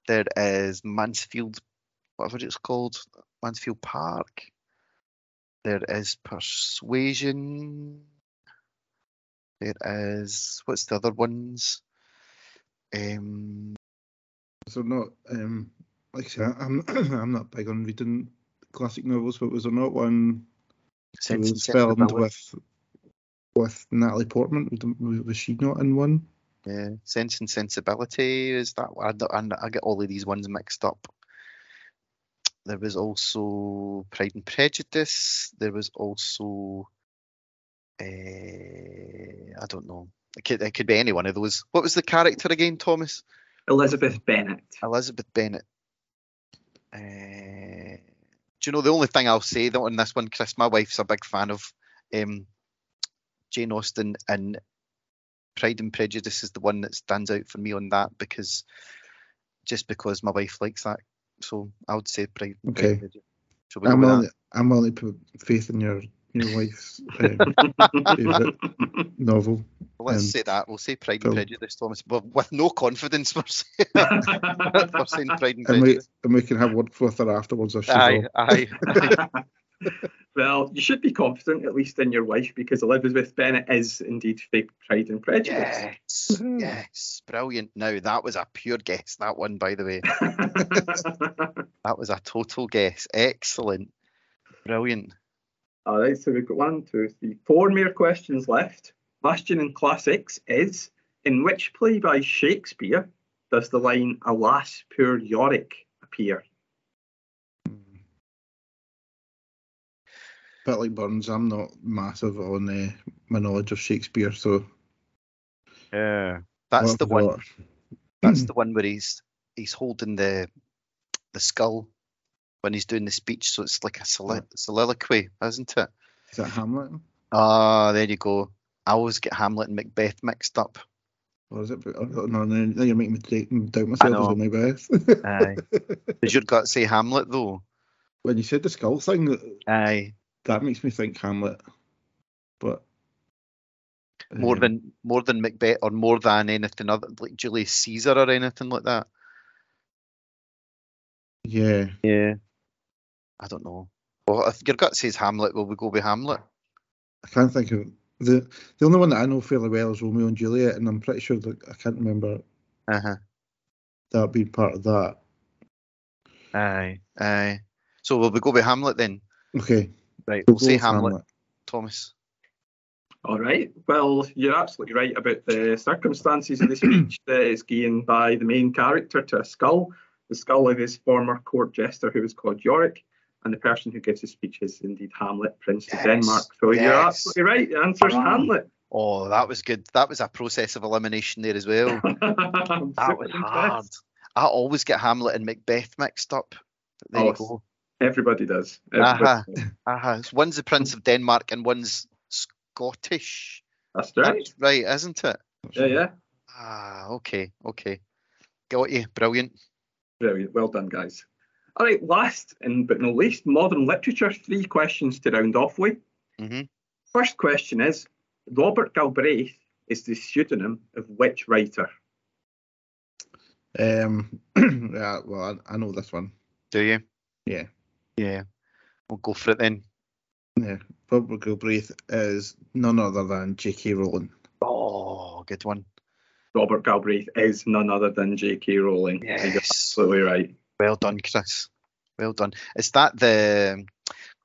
There is Mansfield, whatever it's called, Mansfield Park. There is Persuasion. There is what's the other ones? Um, So not um like I said, I'm I'm not big on reading classic novels, but was there not one Sense was filmed with with Natalie Portman? Was- she not in one? Yeah, Sense and Sensibility is that one. I, I, I get all of these ones mixed up. There was also Pride and Prejudice. There was also, uh, I don't know. It could, it could be any one of those. What was the character again, Thomas? Elizabeth Bennet. Elizabeth Bennet. Uh, do you know the only thing I'll say though on this one, Chris? My wife's a big fan of um, Jane Austen, and Pride and Prejudice is the one that stands out for me on that because just because my wife likes that. So I would say Pride, Pride Okay. and Prejudice. Shall we I'm with only I'm only put faith in your your wife's um, favourite novel. that? Well, let's um, say that. We'll say Pride film. and Prejudice, Thomas, but with no confidence. We're saying, we're saying Pride and And we Prejudice. and we can have words with her afterwards if she's Aye, wrong. aye. well, you should be confident, at least in your wife, because Elizabeth Bennet is indeed fake Pride and Prejudice. Yes, Mhm. yes, brilliant. Now that was a pure guess. That one, by the way, that was a total guess. Excellent, brilliant. All right, so we've got one, two, three, four more questions left. Question in classics is in which play by Shakespeare does the line "Alas, poor Yorick" appear? Bit like Burns, I'm not massive on uh, my knowledge of Shakespeare, so Yeah, that's I'll the one. watch. That's the one where he's he's holding the the skull when he's doing the speech. So it's like a soli- soliloquy, isn't it? Is that Hamlet? Ah, there you go. I always get Hamlet and Macbeth mixed up. Or is it? Oh, no, no, now you're making me doubt- myself as best. Aye. Did your gut say Hamlet though? when you said the skull thing, Aye. that makes me think Hamlet. But more um, than more than Macbeth or more than anything other like Julius Caesar or anything like that. yeah, Yeah. I don't know. Well, if your gut says Hamlet, will we go with Hamlet? I can't think of the the only one that I know fairly well is Romeo and Juliet, and I'm pretty sure that I can't remember Uh huh. that being part of that. Aye. Aye. So will we go with Hamlet then? Okay, Right. we'll We'll say with Hamlet, Thomas. All right. Well, you're absolutely right about the circumstances of the speech that is given by the main character to a skull. The skull of his former court jester, who was called Yorick, and the person who gives the speech is indeed Hamlet, Prince Yes, of Denmark. So you're absolutely right. The answer's Ah. Hamlet. Oh, that was good. That was a process of elimination there as well. That was hard. I always get Hamlet and Macbeth mixed up. There Oh, you go. Everybody does. Everybody Aha. does. Aha. One's the Prince of Denmark and one's Scottish. That's right. That's right, isn't it? Yeah, yeah. Ah, okay, okay. Got you. Brilliant. Brilliant. Well done, guys. All right, last and but not least, modern literature. Three questions to round off with. hmm First question is Robert Galbraith is the pseudonym of which writer? Um, yeah, well, I, I know this one. Do you? Yeah. Yeah. We'll go for it then. Yeah, Robert Galbraith is none other than J.K. Rowling. Oh, good one. Robert Galbraith is none other than J.K. Rowling. You're absolutely right. Well done, Chris. Well done. Is that the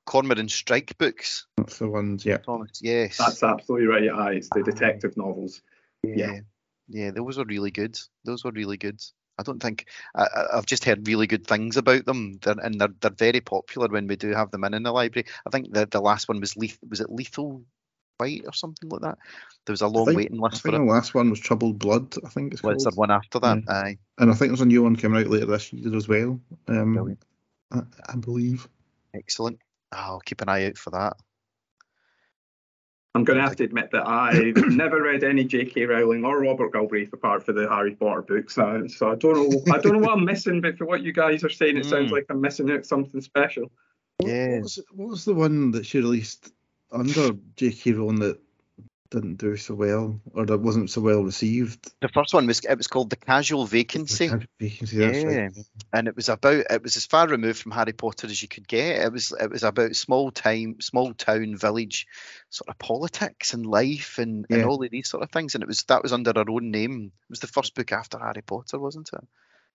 Cormoran Strike books, That's the ones, yeah. Thomas? Yes. That's absolutely right. Aye, it's the detective novels. yeah. Yeah, those were really good. Those were really good. I don't think I, I- I've just heard really good things about them, they're, and they're they're very popular when we do have them in in the library. I think the the last one was leth- was it Lethal White or something like that. There was a long think- waiting I list for think it. the last one was Troubled Blood, I think it's Well, called. is there one after that? Aye. And I think there's a new one coming out later this year as well. Um, Brilliant. I, I believe. Excellent. I'll keep an eye out for that. I'm going to have to admit that I've never read any J.K. Rowling or Robert Galbraith apart for the Harry Potter books. So, so I don't know. I don't know what I'm missing, but for what you guys are saying, it sounds Mm. like I'm missing out something special. What, Yeah. what, was, what was the one that she released under J.K. Rowling that didn't do so well, or that wasn't so well received? The first one was it was called the Casual Vacancy. Vacancy, that's Yeah. right. and it was about it was as far removed from Harry Potter as you could get. It was it was about small time, small town, village, sort of politics and life and, and all of these sort of things. And it was that was under her own name. It was the first book after Harry Potter, wasn't it?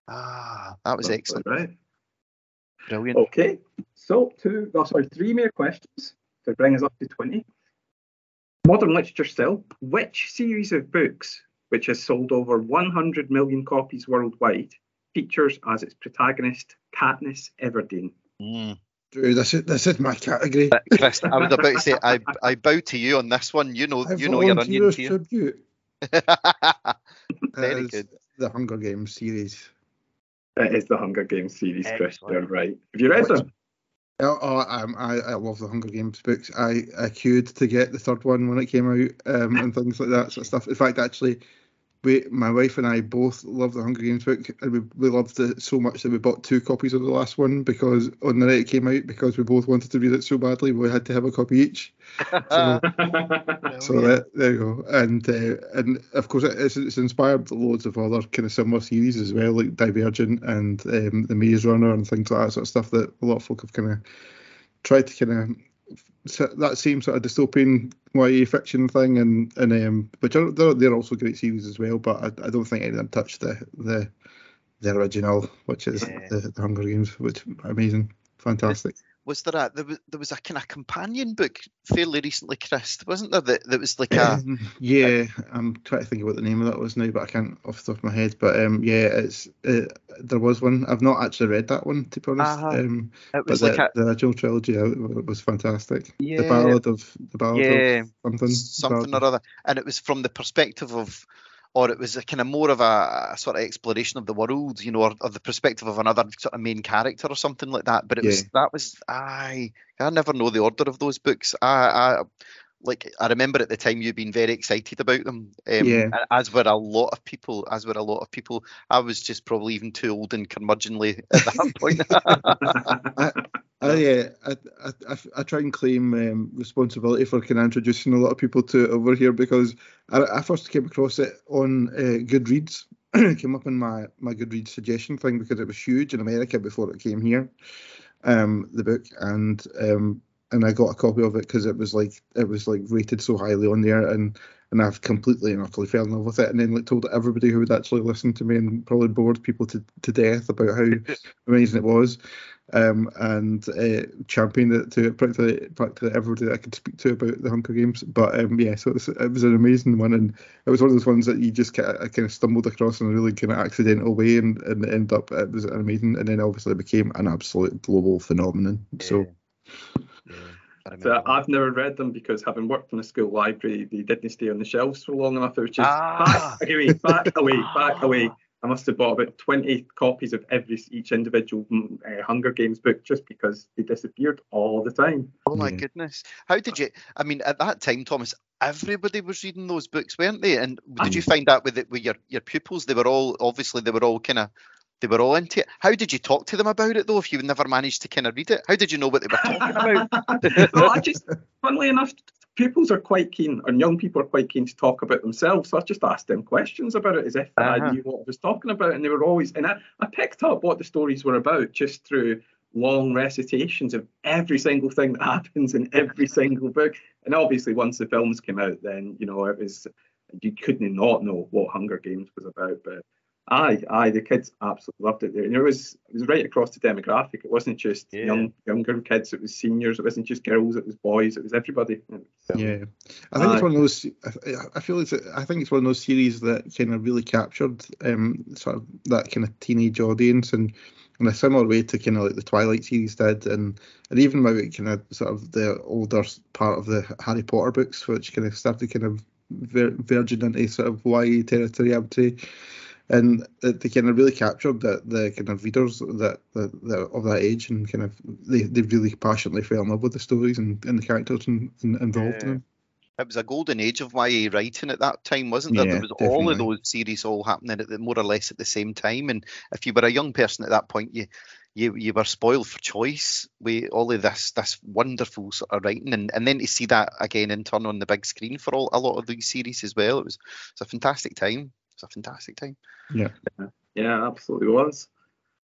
Ah, that was excellent, Right. brilliant. Okay. So two, oh, sorry, three more questions to bring us up to 20. Modern literature still. Which series of books, which has sold over 100 million copies worldwide, features as its protagonist Katniss Everdeen? Mm. Drew, this is this is my category. But Chris, I was about to say I I bow to you on this one. You know I you know your volunteer onions as here. tribute. Very good. The Hunger Games series. It is the Hunger Games series, Chris. Excellent. You're right. Have you read Which- them? Oh, oh I, I love the Hunger Games books. I, I queued to get the third one when it came out um, and things like that sort of stuff. In fact, actually, we, my wife and I both love the Hunger Games book, and we, we loved it so much that we bought two copies of the last one because on the night it came out, because we both wanted to read it so badly, we had to have a copy each. So, so that, there you go. And uh, and of course, it's, it's inspired loads of other kind of similar series as well, like Divergent and um, The Maze Runner and things like that sort of stuff that a lot of folk have kind of tried to kind of that same sort of dystopian YA fiction thing, and and um, which are they're, they're also great series as well. But I, I don't think any of them touch the the the original, which is Yeah. the, the Hunger Games, which amazing, fantastic. Was there a there was, there was a kind of companion book fairly recently, Chris, wasn't there? That, that was like a Um, yeah, I'm trying to think of what the name of that was now, but I can't off the top of my head. But um, yeah, it's uh, there was one. I've not actually read that one to be honest. Ah, um, it but was the, like a the original trilogy uh, was fantastic. yeah, The Ballad of the Ballad yeah, of something. something Ballad or other, and it was from the perspective of, or it was a kind of more of a, a sort of exploration of the world, you know, or, or the perspective of another sort of main character or something like that. But it was that was I I never know the order of those books. I I like I remember at the time you being very excited about them. Um, Yeah. As were a lot of people. As were a lot of people. I was just probably even too old and curmudgeonly at that point. I, yeah, I, I, I, I try and claim um, responsibility for kind of introducing a lot of people to it over here because I, I first came across it on uh, Goodreads. it came up in my, my Goodreads suggestion thing because it was huge in America before it came here, um, the book, and um, and I got a copy of it because it was like it was like rated so highly on there, and and I've completely and utterly fell in love with it, and then like told everybody who would actually listen to me and probably bored people to, to death about how amazing it was um, and uh, championed it to practically, practically everybody that I could speak to about the Hunger Games. But um, yeah, so it was, it was an amazing one, and it was one of those ones that you just kind of, kind of stumbled across in a really kind of accidental way, and, and it ended up it was amazing, and then obviously it became an absolute global phenomenon. So Yeah, So. I've never read them because having worked in a school library, they didn't stay on the shelves for long enough. It was just Ah. back away, back away, back away. I must have bought about 20 copies of every each individual mm, uh, Hunger Games book just because they disappeared all the time. Oh my Yeah. goodness! How did you? I mean, at that time, Thomas, everybody was reading those books, weren't they? And did you find out with it with your your pupils? They were all obviously they were all kind of they were all into it. How did you talk to them about it though? If you never managed to kind of read it, how did you know what they were talking about? well, I just, funnily enough, pupils are quite keen, and young people are quite keen to talk about themselves. So I just asked them questions about it as if uh-huh. I knew what I was talking about, and they were always. And I, I picked up what the stories were about just through long recitations of every single thing that happens in every single book. And obviously, once the films came out, then you know it was you couldn't not know what Hunger Games was about. But aye, aye, the kids absolutely loved it there. And it was it was right across the demographic. It wasn't just yeah. young younger kids. It was seniors. It wasn't just girls. It was boys. It was everybody. So, yeah, I think aye. it's one of those. I feel it's. I think it's one of those series that kind of really captured um sort of that kind of teenage audience and in a similar way to kind of like the Twilight series did, and and even maybe kind of sort of the older part of the Harry Potter books, which kind of started kind of ver- verging into sort of YA territory, I would say and they kind of really captured the, the kind of readers that, that, that of that age and kind of they, they really passionately fell in love with the stories and, and the characters and, and involved yeah. in them. It was a golden age of YA writing at that time, wasn't there? Yeah, there was definitely. all of those series all happening at the, more or less at the same time. And if you were a young person at that point, you you you were spoiled for choice with all of this this wonderful sort of writing, and, and then to see that again in turn on the big screen for all a lot of these series as well, it was it's a fantastic time. It's a fantastic time. Yeah. Yeah, absolutely was.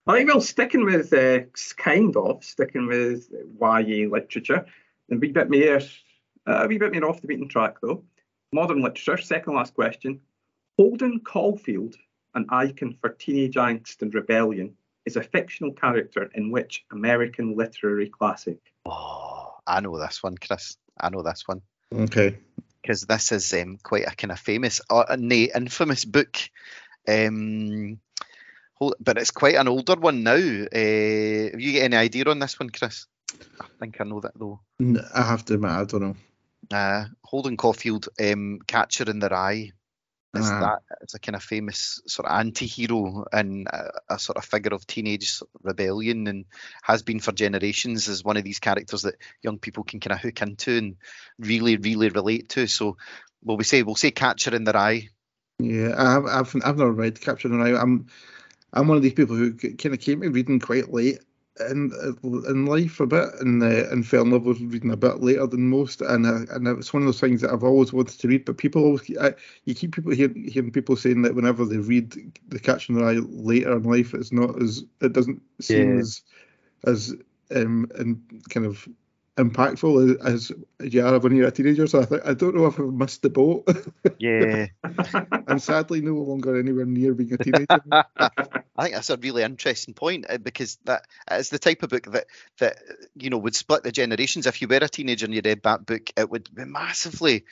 I think well, sticking with uh, kind of sticking with YA literature, a wee bit more, uh, a wee bit more off the beaten track though. Modern literature. Second last question. Holden Caulfield, an icon for teenage angst and rebellion, is a fictional character in which American literary classic? Oh, I know this one, Chris. I know this one. Okay. Because this is um, quite a kind of famous, uh, nay, infamous book um, but it's quite an older one now. Uh, have you got any idea on this one, Chris? I think I know that though. I have to admit, I don't know. Uh, Holden Caulfield, um, Catcher in the Rye. Is uh that it's a kind of famous sort of anti-hero and a, a, sort of figure of teenage rebellion and has been for generations as one of these characters that young people can kind of hook into and really really relate to. So will we say we'll say catcher in the rye. Yeah, I've I've, I've never read Catcher in the Rye. I'm I'm one of these people who kind of came to reading quite late in in life a bit, and uh, and fell in love with reading a bit later than most. And uh, and it's one of those things that I've always wanted to read. But people always, I, you keep people hear, hearing people saying that whenever they read The Catcher in the Rye later in life, it's not as it doesn't seem yeah. as as um and kind of impactful as, as you are when you're a teenager. So I, th- I don't know if I've missed the boat. Yeah. I'm sadly no longer anywhere near being a teenager. I think that's a really interesting point uh, because that is the type of book that that you know would split the generations. If you were a teenager and you read that book, it would be massively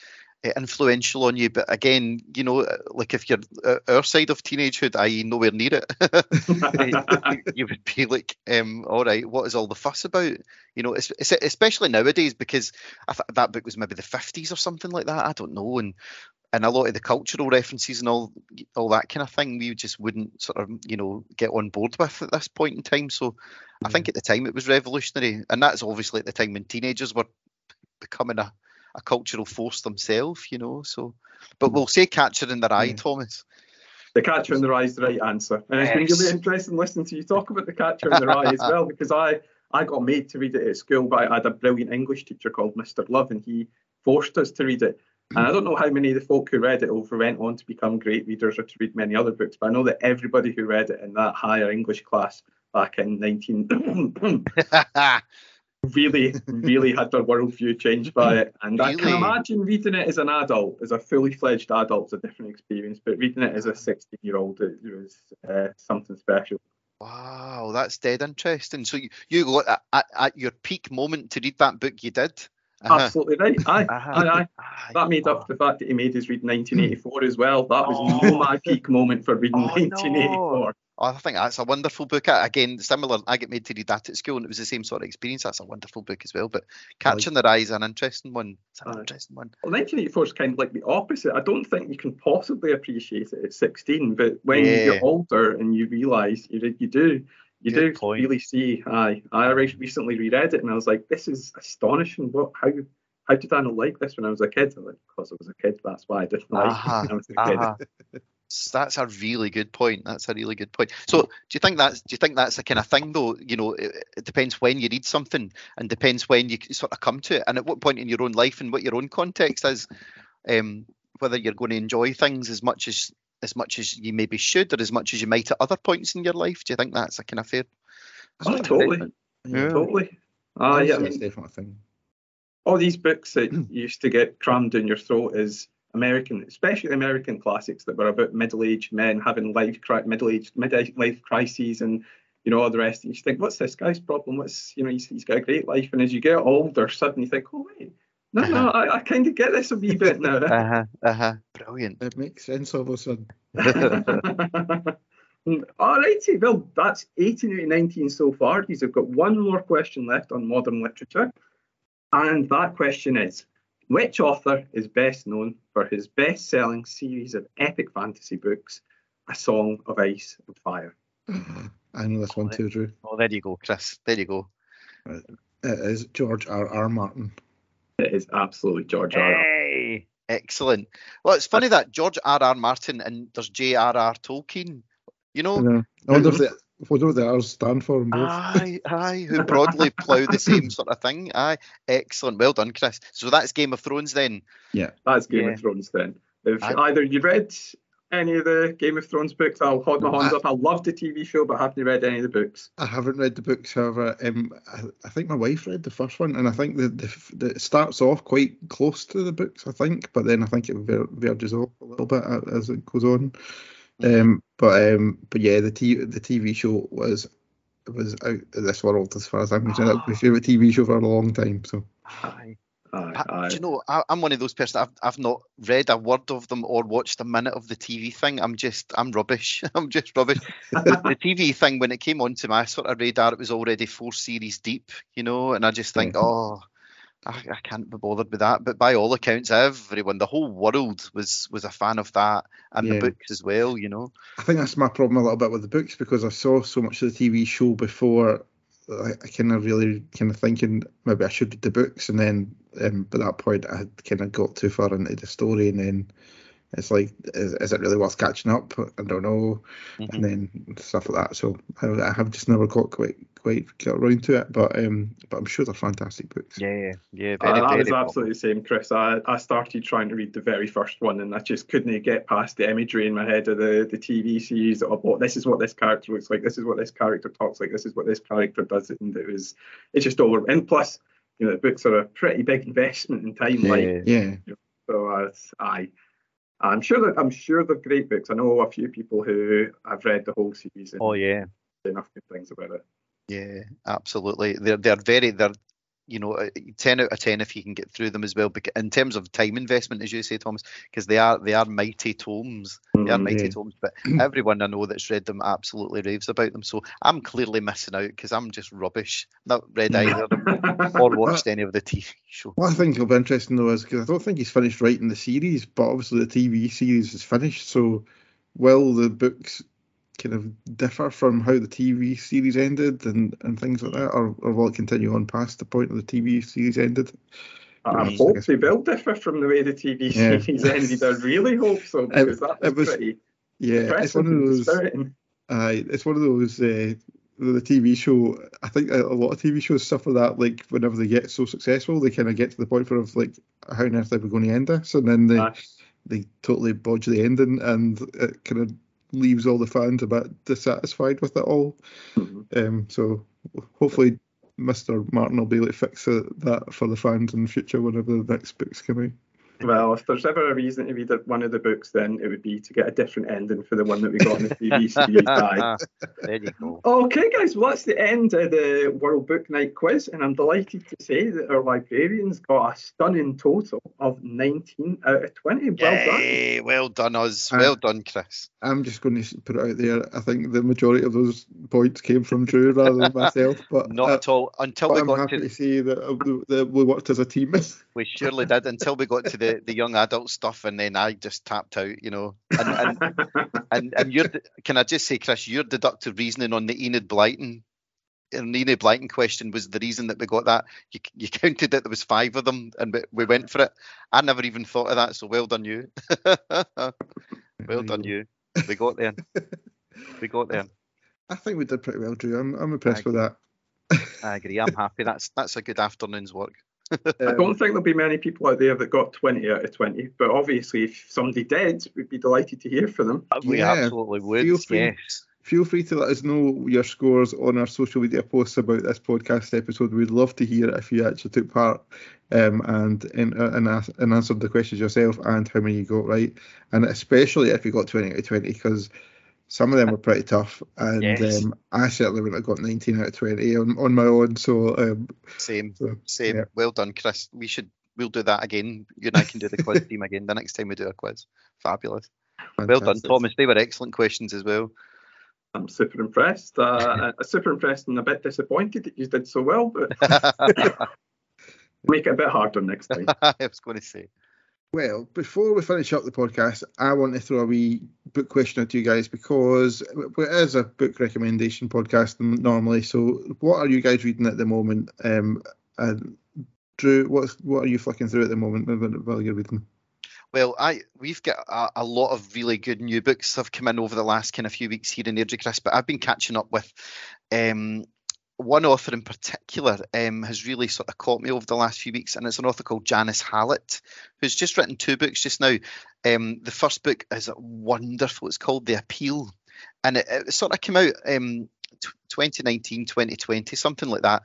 influential on you. But again, you know, uh, like if you're uh, our side of teenagehood, i.e., nowhere near it, you, would be like, um, all right, what is all the fuss about? You know, especially nowadays because I thought that book was maybe the 50s or something like that. I don't know, and and a lot of the cultural references and all all that kind of thing we just wouldn't sort of you know get on board with at this point in time so i think at the time it was revolutionary and that's obviously at the time when teenagers were becoming a a cultural force themselves, you know. So, but mm. we'll say catcher in the rye, yeah. Thomas. The catcher in the rye is the right answer, and it's yes. been really interesting listening to you talk about the catcher in the rye as well, because I I got made to read it at school, but I had a brilliant English teacher called Mr. Love, and he forced us to read it. And I don't know how many of the folk who read it over went on to become great readers or to read many other books, but I know that everybody who read it in that higher English class back in 19 really, really had their worldview changed by it. And really? I can imagine reading it as an adult, as a fully fledged adult, is a different experience. But reading it as a 16 year old, it was uh, something special. Wow, that's dead interesting. So you, you got at, at, your peak moment to read that book, you did. Uh-huh. Absolutely right. Aye, uh-huh. aye, aye. That made up for the fact that he made us read 1984 as well. That was oh. my peak moment for reading oh, 1984. No. I think that's a wonderful book. Again, similar. I get made to read that at school, and it was the same sort of experience. That's a wonderful book as well. But Catching the Rye is an interesting one. It's an uh, interesting one. Well, 1984 is kind of like the opposite. I don't think you can possibly appreciate it at 16, but when yeah. you get older and you realise you, you do, you Good do point. really see. I I recently reread it and I was like, this is astonishing. What how how did I not like this when I was a kid? I'm like, because I was a kid, that's why I didn't like uh-huh. it when I was a kid. Uh-huh. that's a really good point. That's a really good point. So, do you think that's do you think that's the kind of thing though? You know, it, it depends when you read something, and depends when you sort of come to it, and at what point in your own life and what your own context is, um, whether you're going to enjoy things as much as as much as you maybe should, or as much as you might at other points in your life. Do you think that's a kind of fair? Oh, totally, Yeah. totally. Ah, yeah. I that's mean, definitely a thing. all these books that used to get crammed in your throat is American, especially American classics that were about middle-aged men having life middle-aged midlife crises and you know all the rest. And you think, what's this guy's problem? What's you know he's, he's got a great life, and as you get older, suddenly you think, oh wait, no, no, I, I kind of get this a wee bit now. Uh huh. Uh huh. Brilliant. It makes sense all of a sudden. all righty, well, that's 18 out of 19 so far. These have got one more question left on modern literature. And that question is Which author is best known for his best selling series of epic fantasy books, A Song of Ice and Fire? I know this one too, Drew. Oh, there you go, Chris. There you go. It is George R. R. Martin. It is absolutely George R. R. Hey, excellent. Well, it's funny uh, that George R. R. Martin and there's J. R. R. Tolkien. You know, I know. I wonder if the, I wonder what the R's stand for in both. aye, aye, who broadly plough the same sort of thing. Aye, excellent. Well done, Chris. So that's Game of Thrones then. Yeah, that's Game Yeah. of Thrones then. If I- either you read any of the Game of Thrones books, I'll hold my hands up. I love the TV show, but I haven't read any of the books. I haven't read the books, however. Um, I, I think my wife read the first one, and I think the, the, the it starts off quite close to the books, I think, but then I think it ver- verges off a little bit as it goes on. Um, but um, but yeah, the t- the TV show was was out of this world as far as I'm concerned. It's my favorite TV show for a long time. So Aye. Aye, I- aye. do you know, I, I'm one of those persons. I've, I've not read a word of them or watched a minute of the TV thing. I'm just, I'm rubbish. I'm just rubbish. the, the TV thing, when it came onto my sort of radar, it was already four series deep, you know, and I just think, oh, I, I can't be bothered with that. But by all accounts, everyone, the whole world was was a fan of that and Yeah. the books as well, you know. I think that's my problem a little bit with the books because I saw so much of the TV show before. I, I kind of really kind of thinking maybe I should read the books, and then um, by that point I had kind of got too far into the story, and then it's like, is, is it really worth catching up? I don't know, Mhm. and then stuff like that. So I, I have just never got quite quite got around to it, but um, but I'm sure they're fantastic books. Yeah, yeah, Uh, very, I very was absolutely the same, Chris. I, I started trying to read the very first one and I just couldn't get past the imagery in my head of the, the TV series of what this is what this character looks like, this is what this character talks like, this is what this character does. And it was it's just over and plus, you know, the books are a pretty big investment in time. Like Yeah. Yeah, so uh, I I'm sure that I'm sure they're great books. I know a few people who have read the whole series and Oh yeah. enough good things about it. Yeah, absolutely. They're they're very they're you know ten out of ten if you can get through them as well. In terms of time investment, as you say, Thomas, because they are they are mighty tomes. They are Mm, mighty yeah. tomes, but everyone I know that's read them absolutely raves about them. So I'm clearly missing out because I'm just rubbish. Not read either or watched any of the TV show. What I think will be interesting though is because I don't think he's finished writing the series, but obviously the TV series is finished. So will the books kind of differ from how the TV series ended and, and things like that, or, or will it continue on past the point of the TV series ended? I I hope they will differ from the way the TV Yeah. series ended. I really hope so because that was, it was- pretty Yeah, it's one of those. Uh, it's one of those. Uh, the TV show. I think a lot of TV shows suffer that. Like whenever they get so successful, they kind of get to the point where of like, how on earth are we going to end this? And then they they totally bodge the ending, and it kind of leaves all the fans a bit dissatisfied with it all. Mhm. Um, so hopefully, Mr. Martin will be able to fix that for the fans in the future whenever the next books come out. Well, if there's ever a reason to read one of the books, then it would be to get a different ending for the one that we got in the TV series. Aye. there you go. Okay, guys, well, that's the end of the World Book Night quiz, and I'm delighted to say that our librarians got a stunning total of 19 out of 20. Well done. Well done, us. Uh, Well done, Chris. I'm just going to put it out there. I think the majority of those points came from Drew rather than myself, but Not uh, at all. Until but we I'm got happy to to see that, uh, that we worked as a team. We surely did until we got to the, the young adult stuff, and then I just tapped out, you know. And and and, and your can I just say, Chris, your deductive reasoning on the Enid Blyton, and Enid Blyton question was the reason that we got that. You you counted that there was five of them, and we, we went for it. I never even thought of that, so well done you. well done you. We got there. we got there. I think we did pretty well, Drew. I'm, I'm impressed with that. I agree. I'm happy. That's that's a good afternoon's work. I um, don't think there'll be many people out there that got 20 out of 20, but obviously, if somebody did, we'd be delighted to hear from them. Uh, we Yeah, absolutely would. feel free. Yes. Feel free to let us know your scores on our social media posts about this podcast episode. We'd love to hear if you actually took part um, and uh, and, and, ask, and answered the questions yourself and how many you got right. And especially if you got 20 out of 20, because some of them were pretty tough. And Yes. um, I certainly wouldn't have got 19 out of 20 on, on my own. So, um, Same. so Same. yeah. Well done, Chris. We should. We'll do that again. You and I can do the quiz team again the next time we do a quiz. Fabulous. Well done. Thomas. They were excellent questions as well. I'm super impressed. Uh, I'm super impressed and a bit disappointed that you did so well, but make it a bit harder next time. I was going to say. Well, before we finish up the podcast, I want to throw a wee book question to you guys because it is a book recommendation podcast normally. So, what are you guys reading at the moment? Um, and Drew, what's what are you flicking through at the moment while you're reading? Well, I we've got a, a lot of really good new books have come in over the last kind of few weeks here in Airdrie Chris, but I've been catching up with um, one author in particular um, has really sort of caught me over the last few weeks, and it's an author called Janice Hallett, who's just written two books just now. Um, the first book is wonderful. It's called The Appeal, and it, it sort of came out um, tw- 2019, 2020, something like that.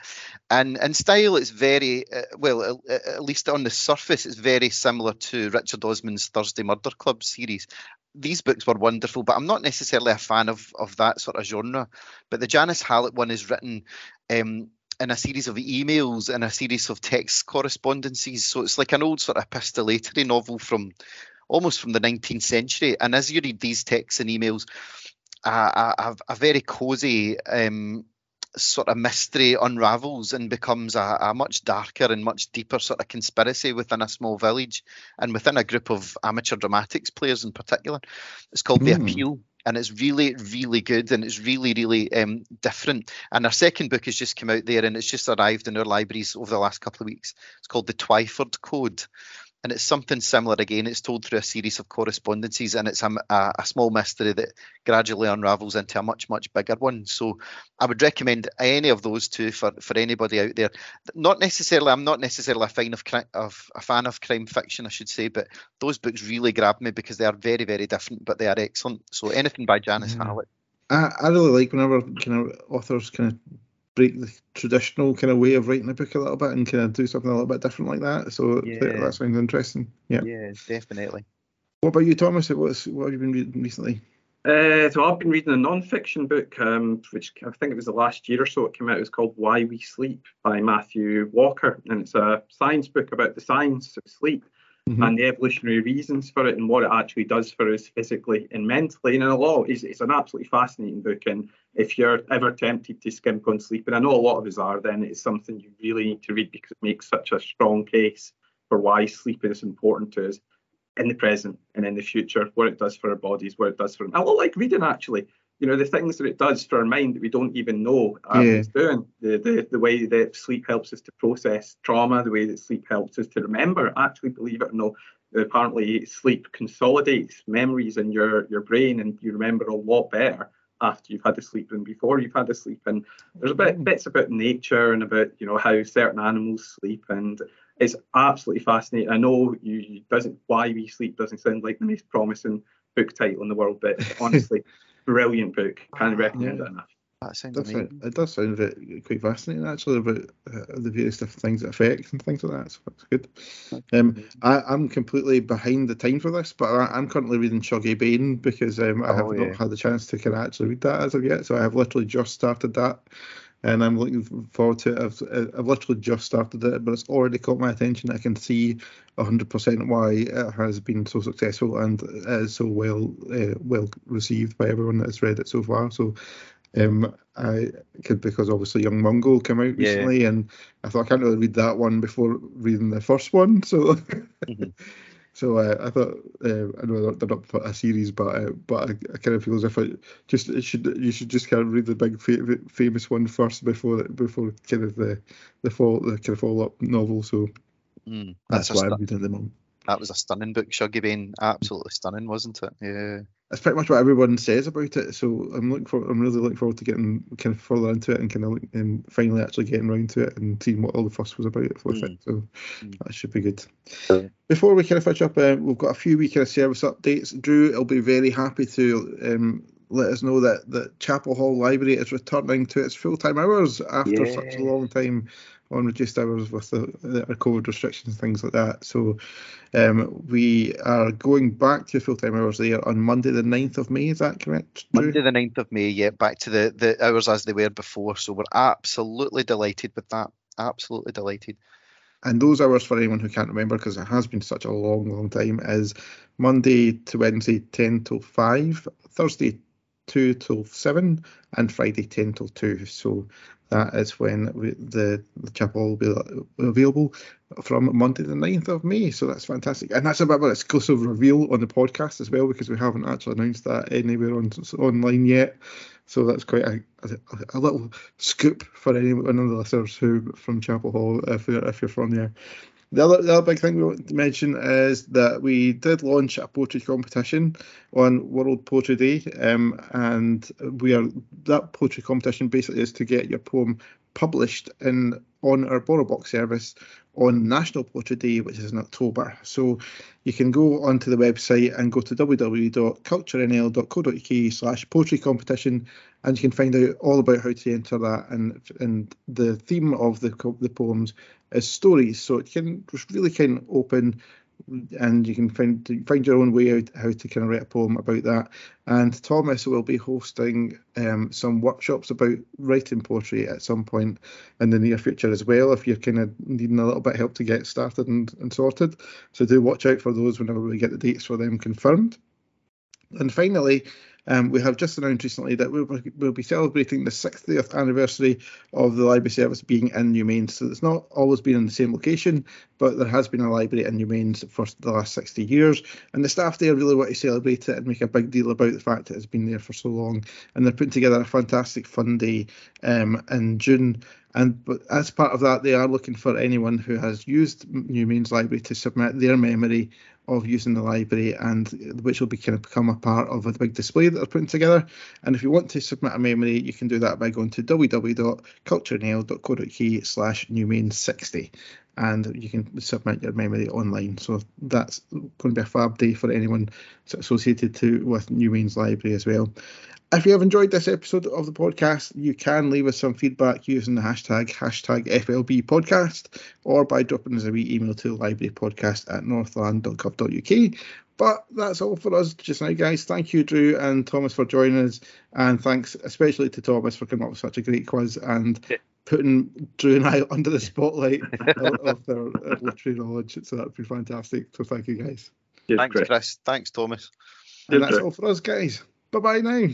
And in style, it's very uh, well, at, at least on the surface, it's very similar to Richard Osman's Thursday Murder Club series. These books were wonderful, but I'm not necessarily a fan of of that sort of genre. But the Janice Hallett one is written um, in a series of emails and a series of text correspondences. So it's like an old sort of epistolatory novel from almost from the 19th century. And as you read these texts and emails, a, a, a very cosy um, sort of mystery unravels and becomes a, a much darker and much deeper sort of conspiracy within a small village and within a group of amateur dramatics players in particular. It's called The Hmm. Appeal. And it's really, really good, and it's really, really um, different. And our second book has just come out there, and it's just arrived in our libraries over the last couple of weeks. It's called The Twyford Code, and it's something similar again. It's told through a series of correspondences, and it's a, a, a small mystery that gradually unravels into a much, much bigger one. So I would recommend any of those two for, for anybody out there. Not necessarily, I'm not necessarily a fan of, of a fan of crime fiction, I should say, but those books really grabbed me because they are very, very different, but they are excellent. So anything by Janice Yeah. Hallett. I, I really like whenever kind of authors kind of break the traditional kind of way of writing a book a little bit and kind of do something a little bit different like that. So Yeah. that sounds interesting. Yeah. Yeah, definitely. What about you, Thomas? What's what have you been reading recently? Uh, so I've been reading a non-fiction book, um, which I think it was the last year or so it came out. It's called Why We Sleep by Matthew Walker, and it's a science book about the science of sleep Mhm. and the evolutionary reasons for it and what it actually does for us physically and mentally. And in a lot, it's, it's an absolutely fascinating book. And if you're ever tempted to skimp on sleep, and I know a lot of us are, then it's something you really need to read because it makes such a strong case for why sleep is important to us in the present and in the future, what it does for our bodies, what it does for them. I like reading actually. You know, the things that it does for our mind that we don't even know um, Yeah. it's doing. The, the the way that sleep helps us to process trauma, the way that sleep helps us to remember. Actually, believe it or not, apparently sleep consolidates memories in your your brain, and you remember a lot better after you've had the sleep than before you've had the sleep. And there's a bit bits about nature and about you know how certain animals sleep, and it's absolutely fascinating. I know you, you doesn't why we sleep doesn't sound like the most promising book title in the world, but honestly, brilliant book. Can't recommend Yeah. it enough. That sounds That's amazing. it. It does sound very, quite fascinating actually about uh, the various different things that affect and things like that. So that's good. Um, I, I'm completely behind the time for this, but I, I'm currently reading Shuggie Bain because um, I have Oh, not had the chance to kind of actually read that as of yet. So I have literally just started that, and I'm looking forward to it. I've, I've literally just started it, but it's already caught my attention. I can see 100% why it has been so successful and is so well uh, well received by everyone that has read it so far. So um, I could because obviously Young Mungo came out Yeah. recently, and I thought I can't really read that one before reading the first one. So, Mhm. so uh, I thought uh, I know they're not for a series, but uh, but I, I kind of feel as if I just it should you should just kind of read the big fa- famous one first before before kind of the the fall the kind of follow up novel. So Mm, that's, a why I'm reading at the moment. That was a stunning book, Shuggie Bain. Absolutely stunning, wasn't it? Yeah. That's pretty much what everyone says about it. So I'm looking for, I'm really looking forward to getting kind of further into it and kind of and finally actually getting around to it and seeing what all the fuss was about with Mm. it. So Mm. that should be good. Yeah. Before we kind of finish up, uh, we've got a few wee kind of service updates. Drew will be very happy to um, let us know that the Chapelhall Library is returning to its full time hours after such a long time on reduced hours with the, the COVID restrictions and things like that. So um, we are going back to full time hours there on Monday, the 9th of May. Is that correct? Drew? Monday the 9th of May, yeah, back to the, the hours as they were before. So we're absolutely delighted with that. Absolutely delighted. And those hours for anyone who can't remember, because it has been such a long, long time, is Monday to Wednesday 10 till 5, Thursday 2 till 7, and Friday 10 till 2. So that is when we, the, the chapel will be uh, available from Monday the 9th of May. So that's fantastic. And that's a bit of an exclusive reveal on the podcast as well, because we haven't actually announced that anywhere on online yet. So that's quite a, a, a little scoop for anyone of the listeners who from Chapelhall, if you're, if you're from there. The other, the other big thing we want to mention is that we did launch a poetry competition on World Poetry Day, um, and we are that poetry competition basically is to get your poem published in on our BorrowBox service on National Poetry Day, which is in October. So you can go onto the website and go to www.culturenl.co.uk slash poetry competition and you can find out all about how to enter that and and the theme of the the poems is stories so it can really kind of open and you can find find your own way out how to kind of write a poem about that. And Thomas will be hosting um, some workshops about writing poetry at some point in the near future as well if you're kind of needing a little bit of help to get started and, and sorted. So do watch out for those whenever we get the dates for them confirmed. And finally, um, we have just announced recently that we'll, we'll be celebrating the 60th anniversary of the library service being in Newmains. So it's not always been in the same location, but there has been a library in Newmains for the last 60 years. And the staff there really want to celebrate it and make a big deal about the fact that it's been there for so long. And they're putting together a fantastic fun day um, in June. And but as part of that, they are looking for anyone who has used Newmains Library to submit their memory of using the library and which will be kind of become a part of a big display that they're putting together. And if you want to submit a memory, you can do that by going to www.culturenl.co.uk slash newmain60 and you can submit your memory online. So that's going to be a fab day for anyone associated to with Newmains Library as well. If you have enjoyed this episode of the podcast, you can leave us some feedback using the hashtag hashtag FLB podcast or by dropping us a wee email to librarypodcast at northlan.gov.uk. But that's all for us just now, guys. Thank you, Drew and Thomas, for joining us. And thanks especially to Thomas for coming up with such a great quiz and putting Drew and I under the spotlight of, of their uh, literary knowledge. So that'd be fantastic. So thank you, guys. Cheers, Thanks, Chris. Chris. Thanks, Thomas. And that's Drew. all for us, guys. Bye bye now.